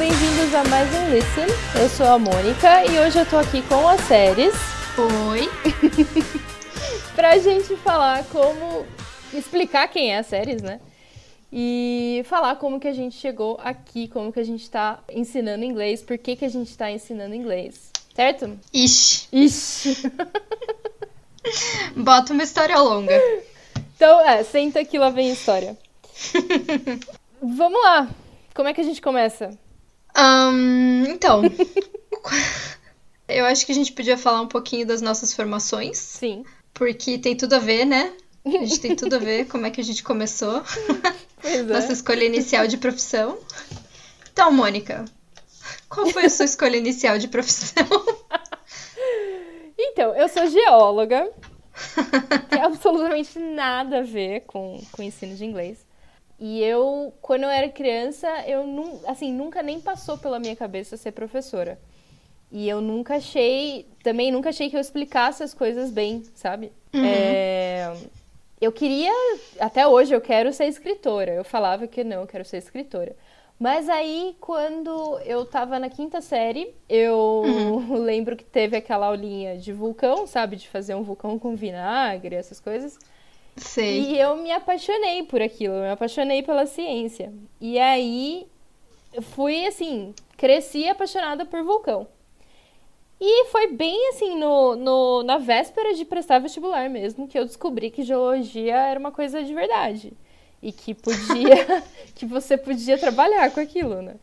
bem-vindos a mais um Listen. Eu sou a Mônica e hoje eu tô aqui com as séries Oi. pra gente falar como explicar quem é a séries, né? E falar como que a gente chegou aqui, como que a gente tá ensinando inglês, por que que a gente tá ensinando inglês. Certo? Ixi. Ixi. Bota uma história longa. Então, é, senta que lá vem a história. Vamos lá. Como é que a gente começa? Ahn, então. Eu acho que a gente podia falar um pouquinho das nossas formações, Sim. porque tem tudo a ver, né? A gente tem tudo a ver como é que a gente começou. Pois é. Nossa escolha inicial de profissão. Então, Mônica, qual foi a sua escolha inicial de profissão? Então, eu sou geóloga. tem absolutamente nada a ver com, com ensino de inglês. E eu, quando eu era criança, eu assim, nunca nem passou pela minha cabeça ser professora. E eu nunca achei, também nunca achei que eu explicasse as coisas bem, sabe? É, eu queria, até hoje eu quero ser escritora. Eu falava que não, eu quero ser escritora. Mas aí, quando eu tava na quinta série, eu lembro que teve aquela aulinha de vulcão, sabe? De fazer um vulcão com vinagre, essas coisas. Sei. E eu me apaixonei por aquilo, eu me apaixonei pela ciência. E aí fui assim, cresci apaixonada por vulcão. E foi bem assim, no, no, na véspera de prestar vestibular mesmo, que eu descobri que geologia era uma coisa de verdade. E que podia, que você podia trabalhar com aquilo, né?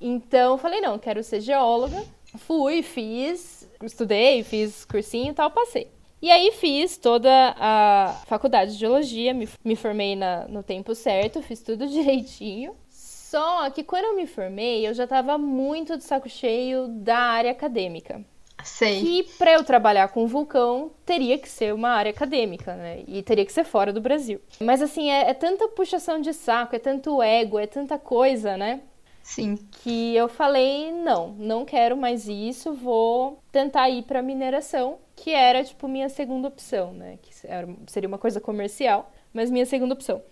Então falei, não, quero ser geóloga. Fui, fiz, estudei, fiz cursinho e tal, passei. E aí fiz toda a faculdade de geologia, me, me formei na, no tempo certo, fiz tudo direitinho. Só que quando eu me formei, eu já tava muito de saco cheio da área acadêmica. Sei. E para eu trabalhar com vulcão, teria que ser uma área acadêmica, né? E teria que ser fora do Brasil. Mas assim, é, é tanta puxação de saco, é tanto ego, é tanta coisa, né? Sim. que eu falei, não, não quero mais isso, vou tentar ir para mineração, que era tipo minha segunda opção, né? Que era- seria uma coisa comercial, mas minha segunda opção.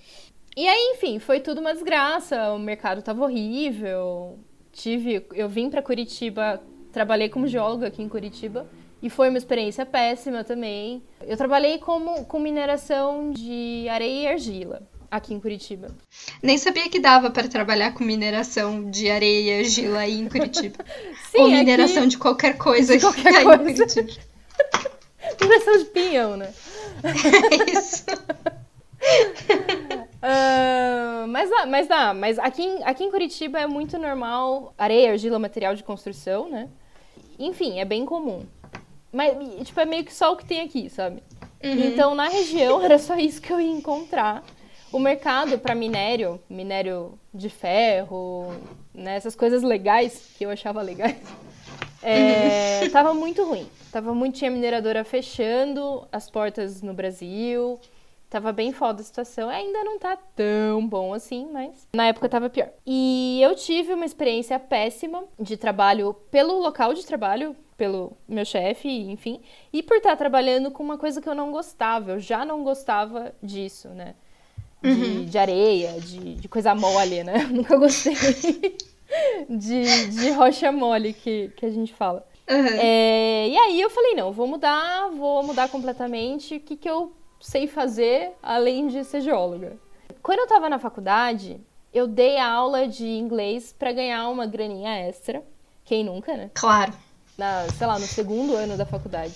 E aí, enfim, foi tudo uma desgraça, o mercado tava horrível. Tive, eu vim para Curitiba, trabalhei como geóloga aqui em Curitiba. E foi uma experiência péssima também. Eu trabalhei como, com mineração de areia e argila aqui em Curitiba. Nem sabia que dava para trabalhar com mineração de areia, gila aí em Curitiba. Sim, Ou aqui- mineração de qualquer coisa De qualquer coisa. em Curitiba. mineração de pinhão, né? É isso. Ah, mas dá, mas dá. Mas aqui, em- aqui em Curitiba é muito normal areia, argila, material de construção, né? Enfim, é bem comum. Mas, tipo, é meio que só o que tem aqui, sabe? Então, na região, era só isso que eu ia encontrar. O mercado para minério, minério de ferro, né, essas coisas legais, que eu achava legais, é, tava muito ruim. Tava muito, tinha mineradora fechando as portas no Brasil. Tava bem foda a situação. Ainda não tá tão bom assim, mas na época tava pior. E eu tive uma experiência péssima de trabalho pelo local de trabalho, pelo meu chefe, enfim, e por estar trabalhando com uma coisa que eu não gostava. Eu já não gostava disso, né? De, de areia, de, de coisa mole, né? Nunca gostei de, de rocha mole que, que a gente fala. Aham. É, e aí eu falei, não, vou mudar, vou mudar completamente. O que, que eu sei fazer além de ser geóloga? Quando eu tava na faculdade, eu dei aula de inglês pra ganhar uma graninha extra. Quem nunca, né? Claro. Na, sei lá, no segundo ano da faculdade.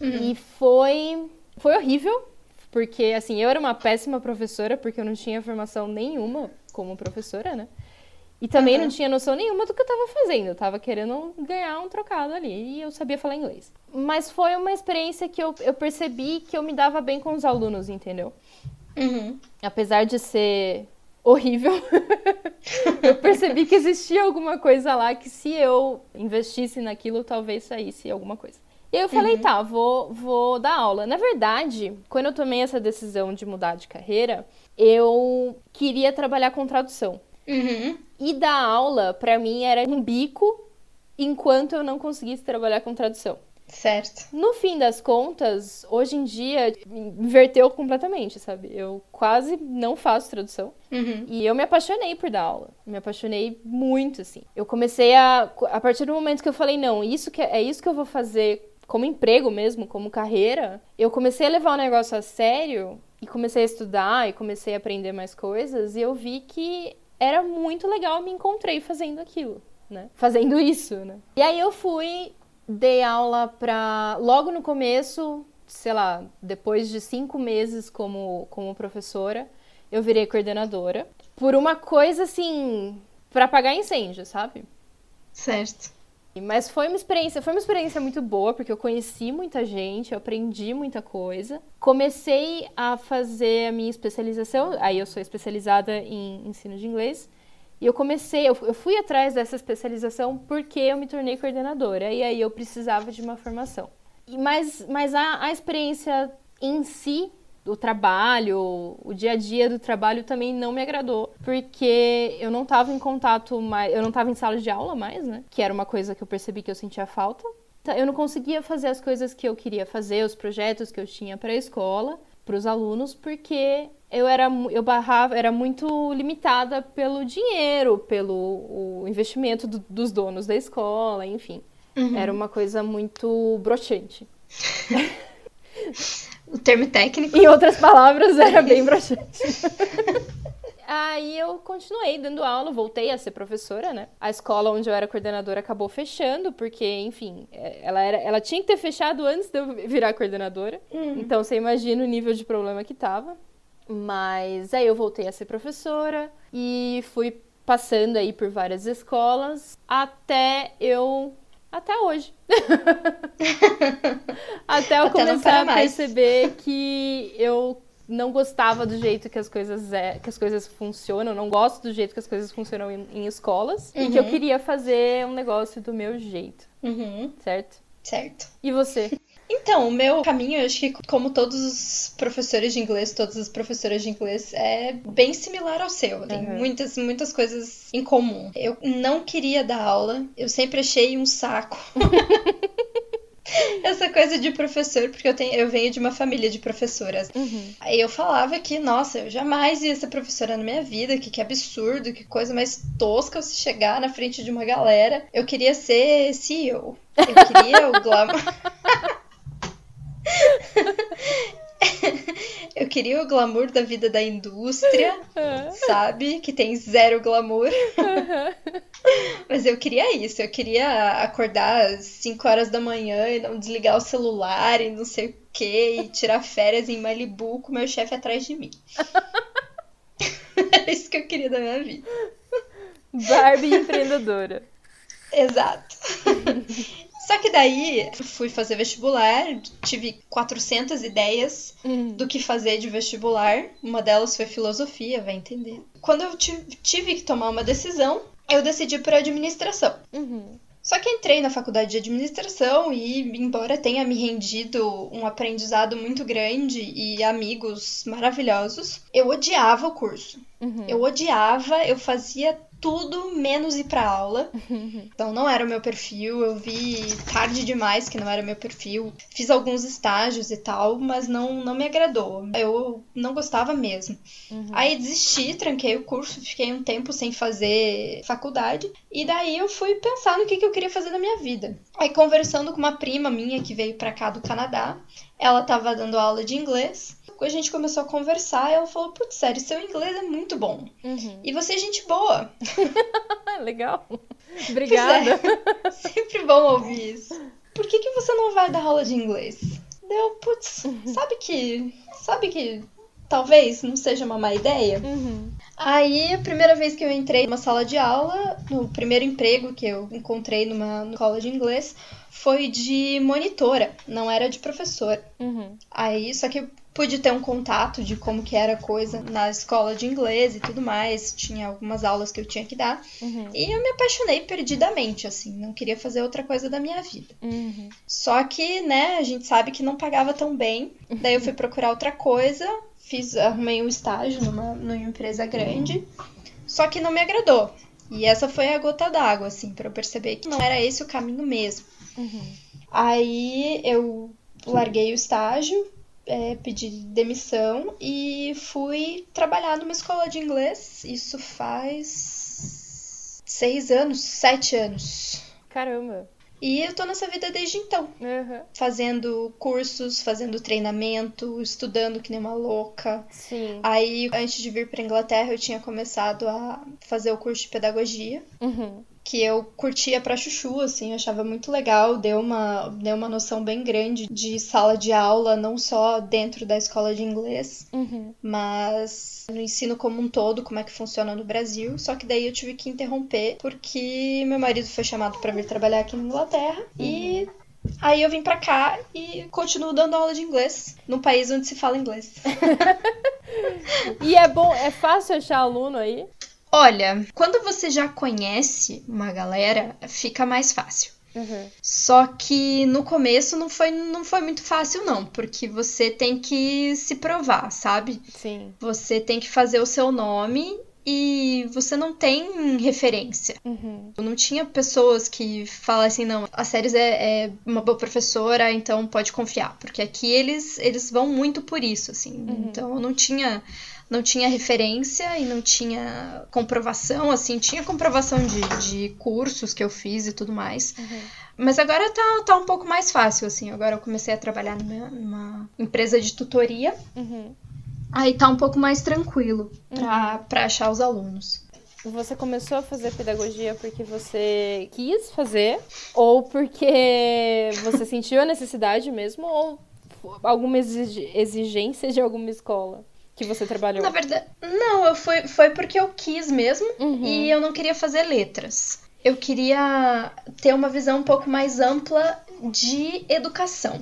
E foi, foi horrível, porque assim, eu era uma péssima professora, porque eu não tinha formação nenhuma como professora, né? E também não tinha noção nenhuma do que eu tava fazendo. Eu tava querendo ganhar um trocado ali e eu sabia falar inglês. Mas foi uma experiência que eu, eu percebi que eu me dava bem com os alunos, entendeu? Uhum. Apesar de ser horrível, eu percebi que existia alguma coisa lá que se eu investisse naquilo, talvez saísse alguma coisa. E eu falei, tá, vou, vou dar aula. Na verdade, quando eu tomei essa decisão de mudar de carreira, eu queria trabalhar com tradução. Uhum. E dar aula, pra mim, era um bico enquanto eu não conseguisse trabalhar com tradução. Certo. No fim das contas, hoje em dia, inverteu completamente, sabe? Eu quase não faço tradução. Uhum. E eu me apaixonei por dar aula. Me apaixonei muito, assim. Eu comecei a. A partir do momento que eu falei, não, isso que é isso que eu vou fazer como emprego mesmo, como carreira, eu comecei a levar o negócio a sério e comecei a estudar e comecei a aprender mais coisas e eu vi que era muito legal, me encontrei fazendo aquilo, né? Fazendo isso, né? E aí eu fui, dei aula pra. Logo no começo, sei lá, depois de cinco meses como, como professora, eu virei coordenadora. Por uma coisa assim, para apagar incêndio, sabe? Certo. Mas foi uma experiência, foi uma experiência muito boa, porque eu conheci muita gente, eu aprendi muita coisa. Comecei a fazer a minha especialização, aí eu sou especializada em ensino de inglês. E eu comecei, eu, eu fui atrás dessa especialização porque eu me tornei coordenadora. E aí eu precisava de uma formação. Mas mas a, a experiência em si o trabalho, o dia a dia do trabalho também não me agradou, porque eu não estava em contato mais, eu não estava em sala de aula mais, né? Que era uma coisa que eu percebi que eu sentia falta. Então, eu não conseguia fazer as coisas que eu queria fazer, os projetos que eu tinha para a escola, para os alunos, porque eu era eu barrava, era muito limitada pelo dinheiro, pelo investimento do, dos donos da escola, enfim. Uhum. Era uma coisa muito broxante. O termo técnico. Em outras palavras, era bem broxante. Aí eu continuei dando aula, voltei a ser professora, né? A escola onde eu era coordenadora acabou fechando, porque, enfim, é, ela, era, ela tinha que ter fechado antes de eu virar coordenadora. Uhum. Então você imagina o nível de problema que tava. Mas aí eu voltei a ser professora e fui passando aí por várias escolas até eu até hoje. Até eu Até começar a perceber que eu não gostava do jeito que as coisas é, que as coisas funcionam, não gosto do jeito que as coisas funcionam em, em escolas uhum. e que eu uhum. queria fazer um negócio do meu jeito. Uhum. Certo? Certo. E você? Então, o meu caminho, eu acho que como todos os professores de inglês, todas as professoras de inglês, é bem similar ao seu. Tem uhum. muitas, muitas coisas em comum. Eu não queria dar aula, eu sempre achei um saco. Essa coisa de professor, porque eu, tenho, eu venho de uma família de professoras. Uhum. Aí eu falava que, nossa, eu jamais ia ser professora na minha vida, que, que absurdo, que coisa mais tosca se chegar na frente de uma galera. Eu queria ser CEO. Eu queria o glamour. eu queria o glamour da vida da indústria, sabe? Que tem zero glamour. Mas eu queria isso, eu queria acordar às 5 horas da manhã e não desligar o celular e não sei o que, e tirar férias em Malibu com meu chefe atrás de mim. Era isso que eu queria da minha vida. Barbie empreendedora. Exato. Só que daí fui fazer vestibular, tive 400 ideias uhum. do que fazer de vestibular. Uma delas foi filosofia, vai entender. Quando eu tive que tomar uma decisão, eu decidi por administração. Uhum. Só que entrei na faculdade de administração e, embora tenha me rendido um aprendizado muito grande e amigos maravilhosos, eu odiava o curso. Uhum. Eu odiava, eu fazia tudo menos ir pra aula. Então não era o meu perfil. Eu vi tarde demais que não era meu perfil. Fiz alguns estágios e tal, mas não, não me agradou. Eu não gostava mesmo. Uhum. Aí desisti, tranquei o curso, fiquei um tempo sem fazer faculdade. E daí eu fui pensar no que, que eu queria fazer na minha vida. Aí conversando com uma prima minha que veio pra cá do Canadá, ela tava dando aula de inglês a gente começou a conversar, ela falou: Putz, sério, seu inglês é muito bom. Uhum. E você é gente boa. Legal. Obrigada. É. Sempre bom ouvir isso. Por que, que você não vai dar aula de inglês? Deu, putz, uhum. sabe que. Sabe que talvez não seja uma má ideia? Uhum. Aí, a primeira vez que eu entrei numa sala de aula, no primeiro emprego que eu encontrei numa escola de inglês, foi de monitora, não era de professor. Uhum. Aí, só que pude ter um contato de como que era a coisa na escola de inglês e tudo mais. Tinha algumas aulas que eu tinha que dar. Uhum. E eu me apaixonei perdidamente, assim. Não queria fazer outra coisa da minha vida. Uhum. Só que, né, a gente sabe que não pagava tão bem. Daí eu fui procurar outra coisa. Fiz, arrumei um estágio numa, numa empresa grande. Só que não me agradou. E essa foi a gota d'água, assim, para eu perceber que não era esse o caminho mesmo. Uhum. Aí eu larguei o estágio, é, pedi demissão e fui trabalhar numa escola de inglês. Isso faz seis anos, sete anos. Caramba. E eu tô nessa vida desde então. Uhum. Fazendo cursos, fazendo treinamento, estudando que nem uma louca. Sim. Aí, antes de vir pra Inglaterra, eu tinha começado a fazer o curso de pedagogia. Uhum. Que eu curtia pra chuchu, assim, eu achava muito legal. Deu uma, deu uma noção bem grande de sala de aula, não só dentro da escola de inglês, Uhum. mas no ensino como um todo, como é que funciona no Brasil. Só que daí eu tive que interromper porque meu marido foi chamado pra vir trabalhar aqui na Inglaterra e aí eu vim pra cá e continuo dando aula de inglês num país onde se fala inglês. E é bom, é fácil achar aluno aí? Olha, quando você já conhece uma galera, fica mais fácil. Uhum. Só que no começo não foi, não foi muito fácil, não, porque você tem que se provar, sabe? Sim. Você tem que fazer o seu nome e você não tem referência. Uhum. Eu não tinha pessoas que falassem, não, a Séries é, é uma boa professora, então pode confiar. Porque aqui eles, eles vão muito por isso, assim. Então eu não tinha. Não tinha referência e não tinha comprovação, assim, tinha comprovação de, de cursos que eu fiz e tudo mais. Mas agora tá, tá um pouco mais fácil, assim. Agora eu comecei a trabalhar numa, numa empresa de tutoria. Uhum. Aí tá um pouco mais tranquilo pra, pra achar os alunos. Você começou a fazer pedagogia porque você quis fazer? Ou porque você sentiu a necessidade mesmo? Ou alguma exig- exigência de alguma escola que você trabalhou? Na verdade, não, eu fui, foi porque eu quis mesmo Uhum. e eu não queria fazer letras. Eu queria ter uma visão um pouco mais ampla de educação.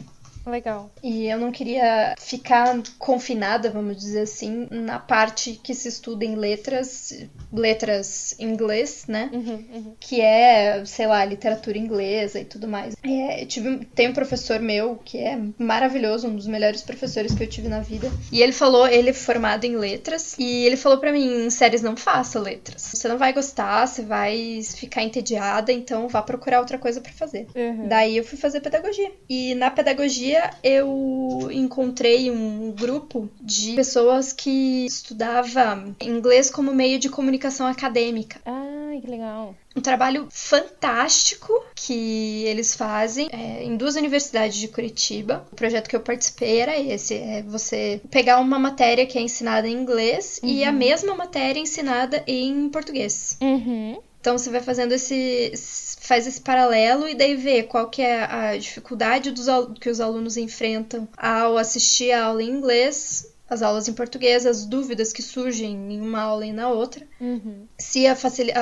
Legal. E eu não queria ficar confinada, vamos dizer assim, na parte que se estuda em letras, letras em inglês, né? Uhum, uhum. que é, sei lá, literatura inglesa e tudo mais. É, tive, tem um professor meu que é maravilhoso, um dos melhores professores que eu tive na vida. E ele falou, ele é formado em letras, e ele falou pra mim, em séries não faça letras. Você não vai gostar, você vai ficar entediada, então vá procurar outra coisa pra fazer. Uhum. Daí eu fui fazer pedagogia. E na pedagogia eu encontrei um grupo de pessoas que estudava inglês como meio de comunicação acadêmica Ai, que legal. um trabalho fantástico que eles fazem é, em duas universidades de Curitiba. O projeto que eu participei era esse: é você pegar uma matéria que é ensinada em inglês e a mesma matéria ensinada em português. Uhum. Então você vai fazendo esse faz esse paralelo e daí vê qual que é a dificuldade dos, que os alunos enfrentam ao assistir a aula em inglês, as aulas em português, as dúvidas que surgem em uma aula e na outra Uhum. se a,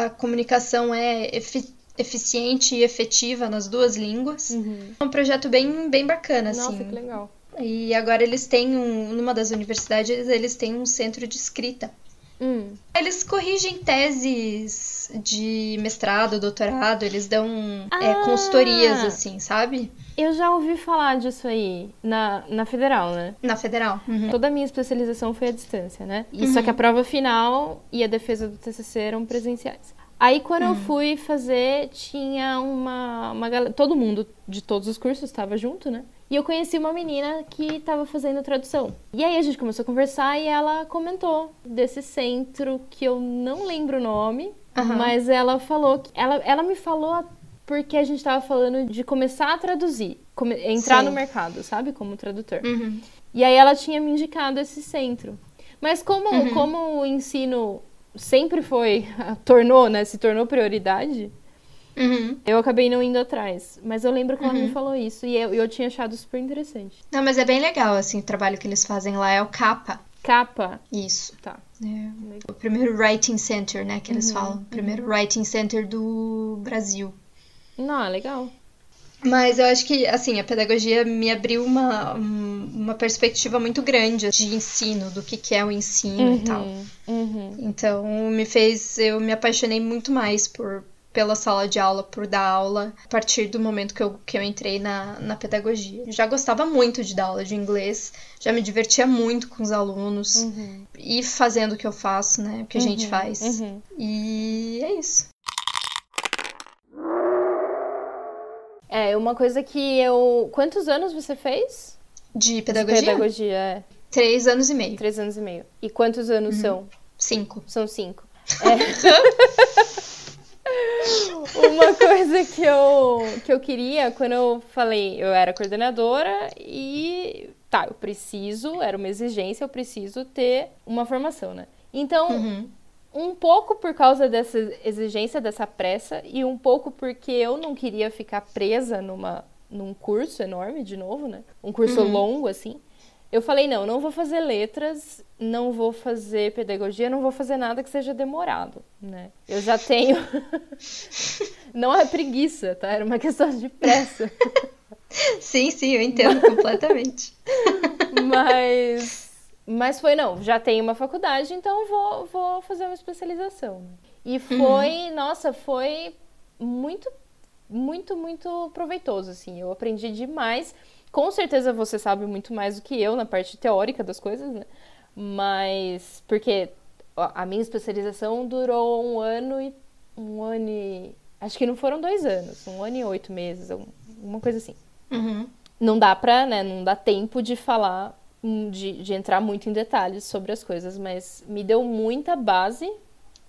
a comunicação é efi- eficiente e efetiva nas duas línguas. Uhum. É um projeto bem, bem bacana, Nossa, assim. que legal. E agora eles têm um, numa das universidades, eles têm um centro de escrita. Hum. Eles corrigem teses de mestrado, doutorado, eles dão é, Ah! consultorias, assim, sabe? Eu já ouvi falar disso aí na, na federal, né? Na federal. Uhum. Toda a minha especialização foi à distância, né? E Só que a prova final e a defesa do TCC eram presenciais. Aí quando eu fui fazer, tinha uma, uma galera, todo mundo de todos os cursos estava junto, né? E eu conheci uma menina que estava fazendo tradução. E aí a gente começou a conversar e ela comentou desse centro que eu não lembro o nome, Aham. mas ela falou que ela, ela me falou porque a gente estava falando de começar a traduzir, come- entrar Sim. no mercado, sabe, como tradutor. Uhum. E aí ela tinha me indicado esse centro. Mas como, Uhum. como o ensino sempre foi, tornou, né, se tornou prioridade, Uhum. eu acabei não indo atrás. Mas eu lembro que ela Uhum. me falou isso e eu, eu tinha achado super interessante. Não, mas é bem legal, assim, o trabalho que eles fazem lá é o CAPA. Capa, Isso. tá. É o primeiro writing center, né, que eles Uhum, falam. O primeiro writing center do Brasil. Não, é legal. Mas eu acho que, assim, a pedagogia me abriu uma, um- uma perspectiva muito grande de ensino, do que, que é o ensino e tal. Uhum, uhum. Então, me fez... Eu me apaixonei muito mais por pela sala de aula, por dar aula, a partir do momento que eu, que eu entrei na, na pedagogia. Eu já gostava muito de dar aula de inglês, já me divertia muito com os alunos, Uhum. e fazendo o que eu faço, né, o que a gente Uhum, faz. uhum. E é isso. É, uma coisa que eu. Quantos anos você fez? De pedagogia? De pedagogia, é. Três anos e meio. Três anos e meio. E quantos anos uhum. são? Cinco. São cinco. É. uma coisa que eu, que eu queria, quando eu falei, eu era coordenadora e tá, eu preciso, era uma exigência, eu preciso ter uma formação, né? Então, uhum. Um pouco por causa dessa exigência, dessa pressa, e um pouco porque eu não queria ficar presa numa, num curso enorme, de novo, né? Um curso uhum. longo, assim. Eu falei, não, não vou fazer letras, não vou fazer pedagogia, não vou fazer nada que seja demorado, né? Eu já tenho... não é preguiça, tá? Era uma questão de pressa. sim, sim, eu entendo completamente. Mas... Mas foi, não, já tenho uma faculdade, então vou, vou fazer uma especialização. E uhum. foi, uhum. nossa, foi muito, muito, muito proveitoso, assim. Eu aprendi demais com certeza você sabe muito mais do que eu na parte teórica das coisas, né? Mas porque a minha especialização durou um ano e um ano e acho que não foram dois anos, um ano e oito meses, uma coisa assim. Uhum. Não dá pra, né? Não dá tempo de falar, de, de entrar muito em detalhes sobre as coisas, mas me deu muita base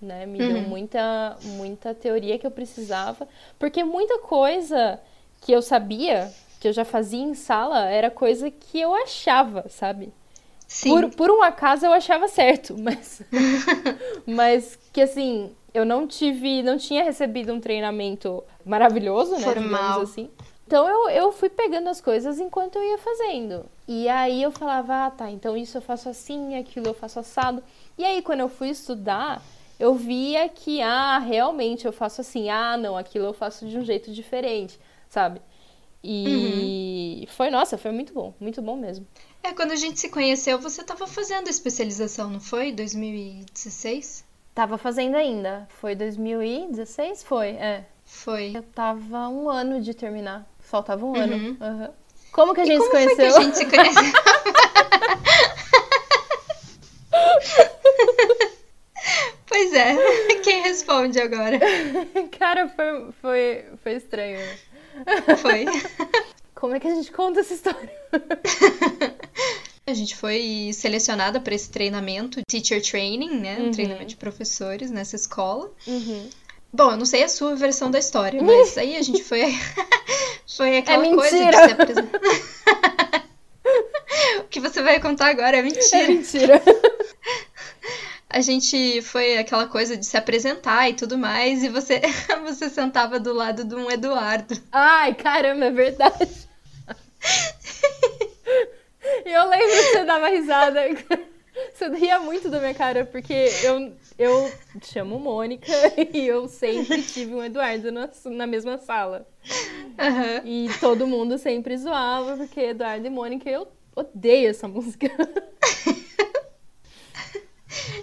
né? Me uhum. deu muita, muita teoria que eu precisava, porque muita coisa que eu sabia que eu já fazia em sala era coisa que eu achava, sabe? Sim. Por, por um acaso eu achava certo, mas. mas que assim, eu não tive. Não tinha recebido um treinamento maravilhoso, né? Formal. assim. Então eu, eu fui pegando as coisas enquanto eu ia fazendo. E aí eu falava, ah, tá, então isso eu faço assim, aquilo eu faço assado. E aí quando eu fui estudar, eu via que, ah, realmente eu faço assim, ah, não, aquilo eu faço de um jeito diferente, sabe? E uhum. foi, nossa, foi muito bom, muito bom mesmo. É, quando a gente se conheceu, você estava fazendo especialização, não foi? 2016? Tava fazendo ainda. Foi 2016? Foi, é. Foi. Eu tava um ano de terminar. Faltava um uhum. ano. Uhum. Como que a gente e se conheceu? Foi que a gente se conheceu? pois é. Quem responde agora? Cara, foi, foi, foi estranho. Foi. Como é que a gente conta essa história? A gente foi selecionada para esse treinamento, teacher training, né? Um uhum. treinamento de professores nessa escola. Uhum. Bom, eu não sei a sua versão da história, mas aí a gente foi. foi aquela é coisa de se apresentar. o que você vai contar agora é mentira. É mentira a gente foi aquela coisa de se apresentar e tudo mais, e você, você sentava do lado de um Eduardo. Ai, caramba, é verdade. E eu lembro que você dava risada. Você ria muito da minha cara, porque eu, eu chamo Mônica e eu sempre tive um Eduardo na, na mesma sala. Uhum. E todo mundo sempre zoava, porque Eduardo e Mônica, eu odeio essa música.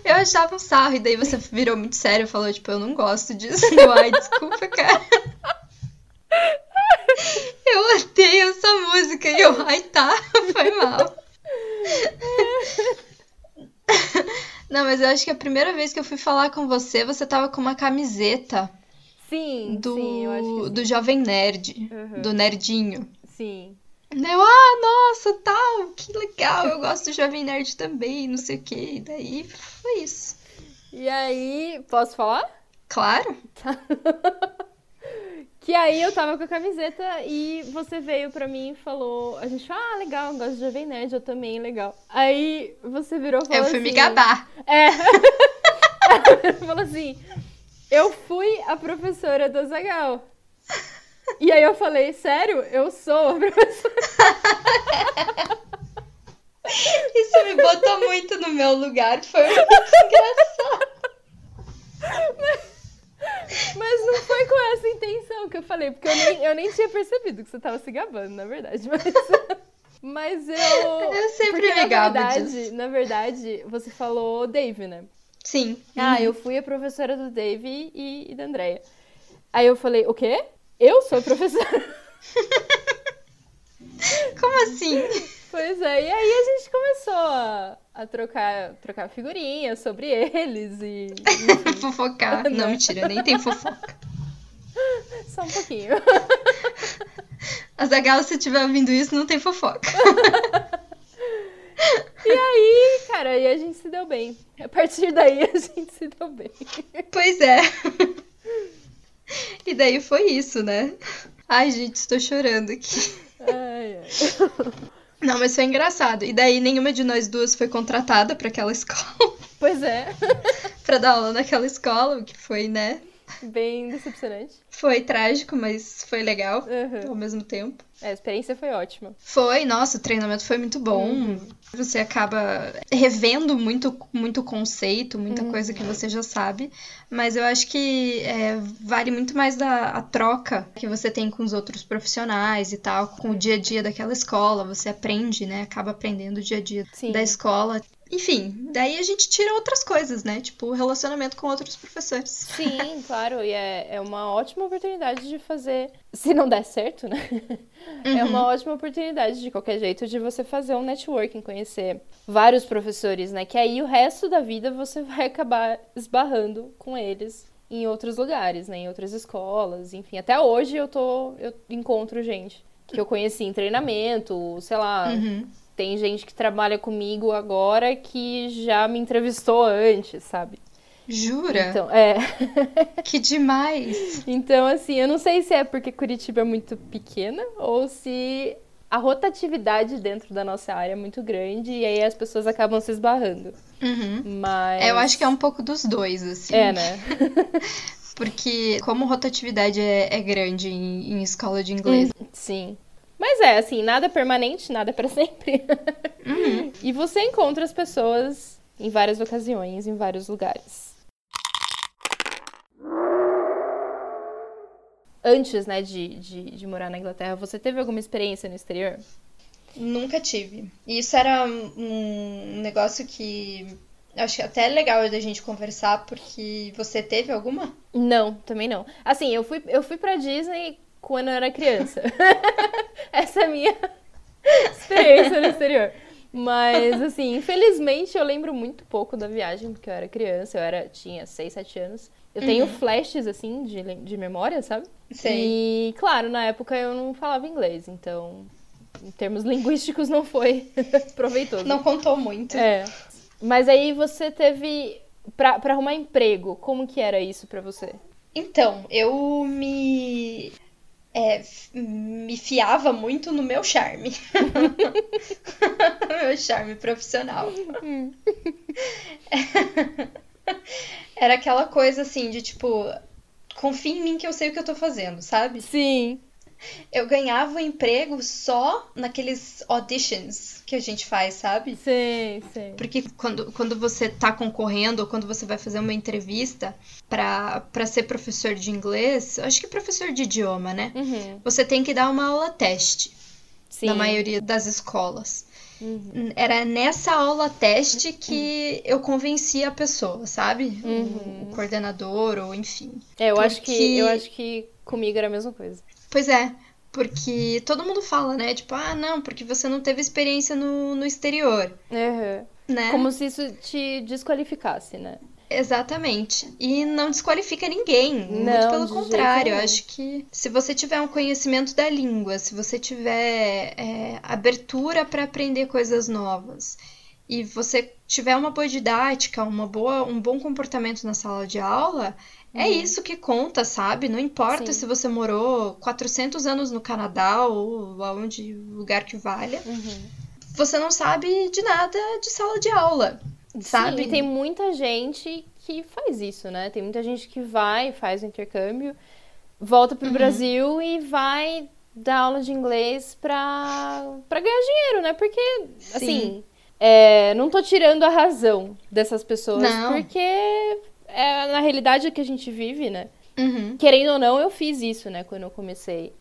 Eu achava um sarro, e daí você virou muito sério e falou, tipo, eu não gosto disso. Eu, ai, desculpa, cara. Eu odeio essa música. E eu, ai, tá, foi mal. Não, mas eu acho que a primeira vez que eu fui falar com você, você tava com uma camiseta. Sim, do, sim, eu acho que... do Jovem Nerd, uhum. do Nerdinho. Sim. Eu, ah, nossa, tal, que legal, eu gosto do Jovem Nerd também, não sei o que. E daí foi isso. E aí, posso falar? Claro. Tá. que aí eu tava com a camiseta e você veio pra mim e falou, a gente, ah, legal, eu gosto de Jovem Nerd, eu também, legal. Aí você virou e falou Eu fui assim, me gabar. É. falou assim, eu fui a professora do Zagal. E aí eu falei, sério? Eu sou a professora. Isso me botou muito no meu lugar, foi muito engraçado. Mas, mas, não foi com essa intenção que eu falei, porque eu nem, eu nem tinha percebido que você tava se gabando, na verdade. Mas, mas eu. Eu sempre porque, me gabo na verdade, disso. Na verdade, você falou Dave, né? Sim. Ah, eu fui a professora do Dave e, e da Andrea. Aí eu falei, o quê? Eu sou professora. Como assim? Pois é, e aí a gente começou a, a trocar, trocar figurinhas sobre eles e. Fofocar. Não, mentira, nem tem fofoca. Só um pouquinho. Azagal, se estiver ouvindo isso, não tem fofoca. e aí, cara, aí a gente se deu bem. A partir daí a gente se deu bem. Pois é. E daí foi isso, né? Ai, gente, estou chorando aqui. Ai, ai. Não, mas foi engraçado. E daí nenhuma de nós duas foi contratada para aquela escola. Pois é. para dar aula naquela escola, o que foi, né? Bem decepcionante. Foi trágico, mas foi legal uhum. ao mesmo tempo. É, a experiência foi ótima. Foi, nossa, o treinamento foi muito bom. Uhum. Você acaba revendo muito, muito conceito, muita uhum. coisa que você já sabe. Mas eu acho que é, vale muito mais da a troca que você tem com os outros profissionais e tal, com o dia a dia daquela escola. Você aprende, né? Acaba aprendendo o dia a dia Sim. da escola. Enfim, daí a gente tira outras coisas, né? Tipo, relacionamento com outros professores. Sim, claro, e é, é uma ótima oportunidade de fazer. Se não der certo, né? Uhum. É uma uhum. ótima oportunidade, de qualquer jeito, de você fazer um networking, conhecer vários professores, né? Que aí o resto da vida você vai acabar esbarrando com eles em outros lugares, né? Em outras escolas, enfim. Até hoje eu tô. Eu encontro gente que eu conheci em treinamento, sei lá. Uhum tem gente que trabalha comigo agora que já me entrevistou antes, sabe? Jura? Então, é. que demais! Então, assim, eu não sei se é porque Curitiba é muito pequena ou se a rotatividade dentro da nossa área é muito grande e aí as pessoas acabam se esbarrando. Uhum. Mas. É, eu acho que é um pouco dos dois, assim. É, né? porque, como rotatividade é, é grande em, em, escola de inglês. Sim. Mas é, assim, nada permanente, nada para sempre. Uhum. e você encontra as pessoas em várias ocasiões, em vários lugares. Antes, né, de, de, de morar na Inglaterra, você teve alguma experiência no exterior? Nunca tive. E isso era um negócio que acho que até é legal da gente conversar, porque você teve alguma? Não, também não. Assim, eu fui, eu fui pra Disney quando eu era criança. Essa é a minha experiência no exterior. Mas, assim, infelizmente eu lembro muito pouco da viagem, porque eu era criança, eu era, tinha 6, 7 anos. Eu uhum. tenho flashes, assim, de, de memória, sabe? Sim. E, claro, na época eu não falava inglês, então, em termos linguísticos, não foi proveitoso. Não contou muito. É. Mas aí você teve. Pra, pra arrumar emprego, como que era isso pra você? Então, eu me é, me fiava muito no meu charme. meu charme profissional. Era aquela coisa assim de tipo, confia em mim que eu sei o que eu tô fazendo, sabe? Sim eu ganhava emprego só naqueles auditions que a gente faz, sabe? Sim, sim. Porque quando, quando você tá concorrendo ou quando você vai fazer uma entrevista para ser professor de inglês, acho que professor de idioma, né? Uhum. Você tem que dar uma aula teste. Sim. Na maioria das escolas. Uhum. Era nessa aula teste que eu convencia a pessoa, sabe? Uhum. O, o, coordenador, ou enfim. É, eu Porque... acho que eu acho que comigo era a mesma coisa. Pois é, porque todo mundo fala, né? Tipo, ah, não, porque você não teve experiência no, no exterior. Uhum. Né? Como se isso te desqualificasse, né? Exatamente. E não desqualifica ninguém. Não, muito pelo contrário. Eu acho que se você tiver um conhecimento da língua, se você tiver é, abertura para aprender coisas novas e você tiver uma boa didática, uma boa, um bom comportamento na sala de aula, é uhum. isso que conta, sabe? Não importa Sim. se você morou 400 anos no Canadá ou aonde lugar que valha. Uhum. Você não sabe de nada de sala de aula, sabe? Sim, e tem muita gente que faz isso, né? Tem muita gente que vai, faz o intercâmbio, volta pro uhum. Brasil e vai dar aula de inglês pra, pra ganhar dinheiro, né? Porque, Sim. assim, é, não tô tirando a razão dessas pessoas, não. porque é na realidade que a gente vive, né? Uhum. Querendo ou não, eu fiz isso, né? Quando eu comecei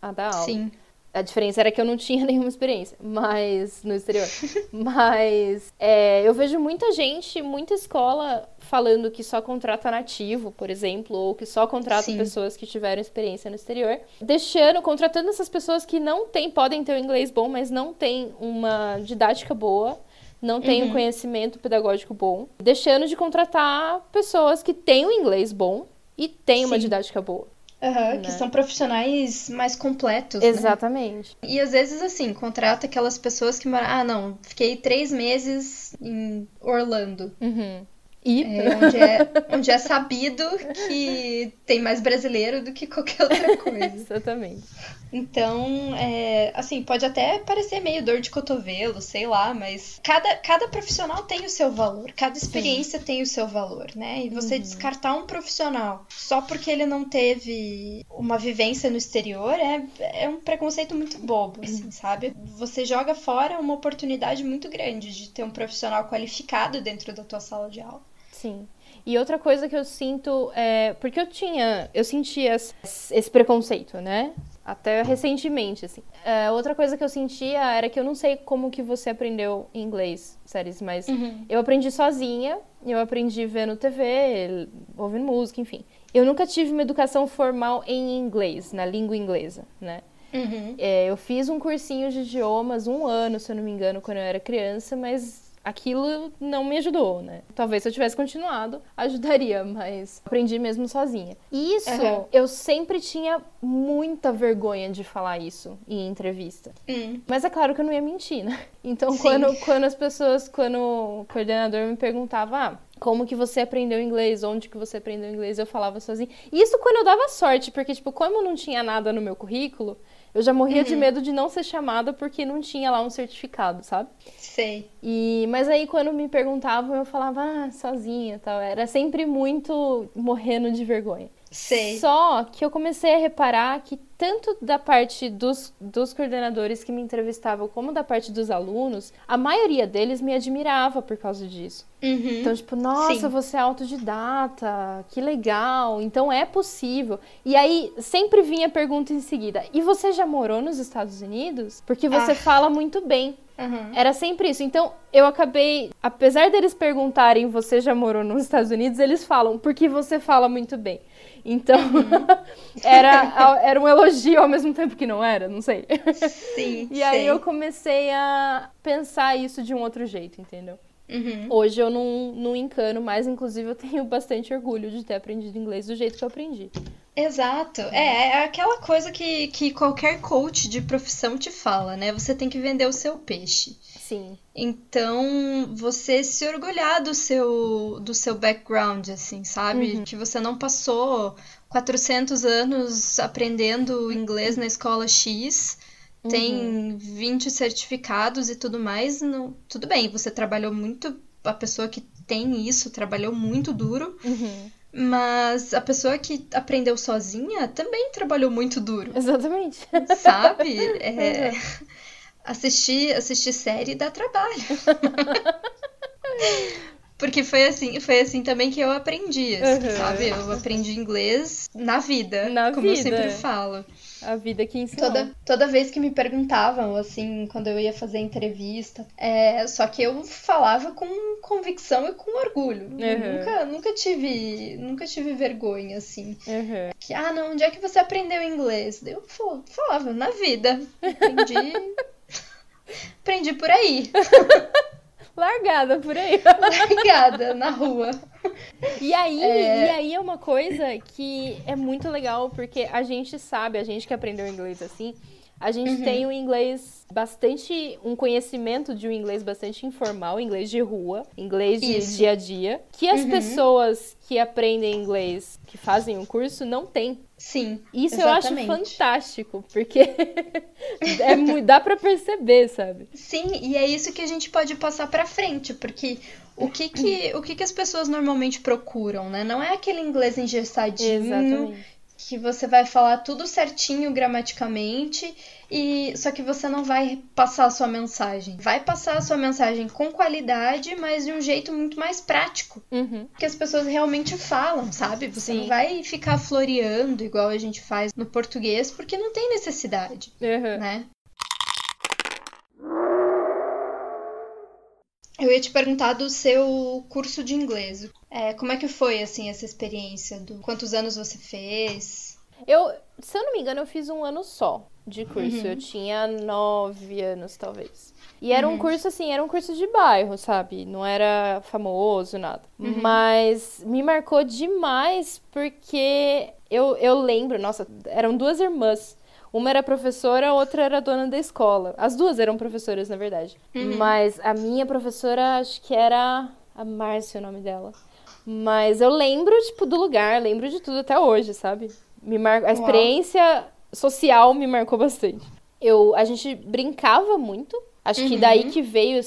a dar aula. Sim. A diferença era que eu não tinha nenhuma experiência, mas no exterior. mas é, eu vejo muita gente, muita escola falando que só contrata nativo, por exemplo, ou que só contrata Sim. pessoas que tiveram experiência no exterior, deixando, contratando essas pessoas que não têm, podem ter o inglês bom, mas não têm uma didática boa não tem uhum. um conhecimento pedagógico bom, deixando de contratar pessoas que têm um inglês bom e têm uma didática boa. Uhum, né? Que são profissionais mais completos. Né? Exatamente. Né? E às vezes, assim, contrata aquelas pessoas que moram. Ah, não, fiquei três meses em Orlando. Uhum. É, onde, é, onde é sabido que tem mais brasileiro do que qualquer outra coisa. Exatamente. Então, é, assim, pode até parecer meio dor de cotovelo, sei lá, mas cada, cada profissional tem o seu valor, cada experiência Sim. tem o seu valor, né? E você uhum. descartar um profissional só porque ele não teve uma vivência no exterior é, é um preconceito muito bobo, assim, uhum. sabe? Você joga fora uma oportunidade muito grande de ter um profissional qualificado dentro da tua sala de aula. Sim. E outra coisa que eu sinto é. Porque eu tinha. Eu sentia esse preconceito, né? Até recentemente, assim. É, outra coisa que eu sentia era que eu não sei como que você aprendeu inglês, séries, mas uhum. eu aprendi sozinha, eu aprendi vendo TV, ouvindo música, enfim. Eu nunca tive uma educação formal em inglês, na língua inglesa, né? Uhum. É, eu fiz um cursinho de idiomas, um ano, se eu não me engano, quando eu era criança, mas aquilo não me ajudou, né? Talvez se eu tivesse continuado, ajudaria, mas aprendi mesmo sozinha. Isso, uhum. eu sempre tinha muita vergonha de falar isso em entrevista. Uhum. Mas é claro que eu não ia mentir, né? Então, quando, quando as pessoas, quando o coordenador me perguntava, ah, como que você aprendeu inglês, onde que você aprendeu inglês, eu falava sozinha. Isso quando eu dava sorte, porque, tipo, como eu não tinha nada no meu currículo, eu já morria uhum. de medo de não ser chamada porque não tinha lá um certificado, sabe? Sei. E, mas aí quando me perguntavam, eu falava, ah, sozinha tal. Era sempre muito morrendo de vergonha. Sei. Só que eu comecei a reparar que tanto da parte dos, dos coordenadores que me entrevistavam, como da parte dos alunos, a maioria deles me admirava por causa disso. Uhum. Então, tipo, nossa, Sim. você é autodidata, que legal, então é possível. E aí sempre vinha a pergunta em seguida: e você já morou nos Estados Unidos? Porque você ah. fala muito bem. Uhum. Era sempre isso. Então, eu acabei, apesar deles perguntarem, você já morou nos Estados Unidos, eles falam, porque você fala muito bem. Então, era, era um elogio ao mesmo tempo que não era, não sei. Sim. e aí eu comecei a pensar isso de um outro jeito, entendeu? Uhum. Hoje eu não, não encano mais, inclusive eu tenho bastante orgulho de ter aprendido inglês do jeito que eu aprendi. Exato. É, é aquela coisa que, que qualquer coach de profissão te fala, né? Você tem que vender o seu peixe. Sim. Então, você se orgulhar do seu, do seu background, assim, sabe? Uhum. Que você não passou 400 anos aprendendo inglês na escola X, uhum. tem 20 certificados e tudo mais. Não, tudo bem, você trabalhou muito. A pessoa que tem isso trabalhou muito duro. Uhum. Mas a pessoa que aprendeu sozinha também trabalhou muito duro. Exatamente. Sabe? É, assistir, assistir série dá trabalho. Porque foi assim, foi assim também que eu aprendi, assim, uhum. sabe? Eu aprendi inglês na vida, na como vida. eu sempre falo. A vida que ensinou. Toda, toda vez que me perguntavam, assim, quando eu ia fazer entrevista, é, só que eu falava com convicção e com orgulho. Uhum. Nunca, nunca tive, nunca tive vergonha, assim. Uhum. Que, ah, não, onde é que você aprendeu inglês? Eu falava, na vida. Aprendi Aprendi por aí. Largada por aí. Largada na rua. E aí, é... e aí é uma coisa que é muito legal, porque a gente sabe, a gente que aprendeu inglês assim, a gente uhum. tem um inglês bastante. um conhecimento de um inglês bastante informal, inglês de rua, inglês de Isso. dia a dia, que as uhum. pessoas que aprendem inglês, que fazem o um curso, não têm. Sim. Isso exatamente. eu acho fantástico, porque é, dá para perceber, sabe? Sim, e é isso que a gente pode passar para frente, porque o que que, o que que as pessoas normalmente procuram, né? Não é aquele inglês engessadinho. Exatamente que você vai falar tudo certinho gramaticamente e só que você não vai passar a sua mensagem. Vai passar a sua mensagem com qualidade, mas de um jeito muito mais prático. Uhum. Que as pessoas realmente falam, sabe? Você Sim. não vai ficar floreando igual a gente faz no português, porque não tem necessidade, uhum. né? Eu ia te perguntar do seu curso de inglês. É, como é que foi, assim, essa experiência? Do... Quantos anos você fez? Eu, se eu não me engano, eu fiz um ano só. de curso. Uhum. Eu tinha nove anos, talvez. E era uhum. um curso assim, era um curso de bairro, sabe? Não era famoso, nada. Uhum. Mas me marcou demais porque eu, eu lembro, nossa, eram duas irmãs. Uma era professora, a outra era dona da escola. As duas eram professoras, na verdade. Uhum. Mas a minha professora, acho que era a Márcia, o nome dela. Mas eu lembro, tipo, do lugar, lembro de tudo até hoje, sabe? Me mar... A experiência Uau. social me marcou bastante. Eu, a gente brincava muito. Acho uhum. que daí que veio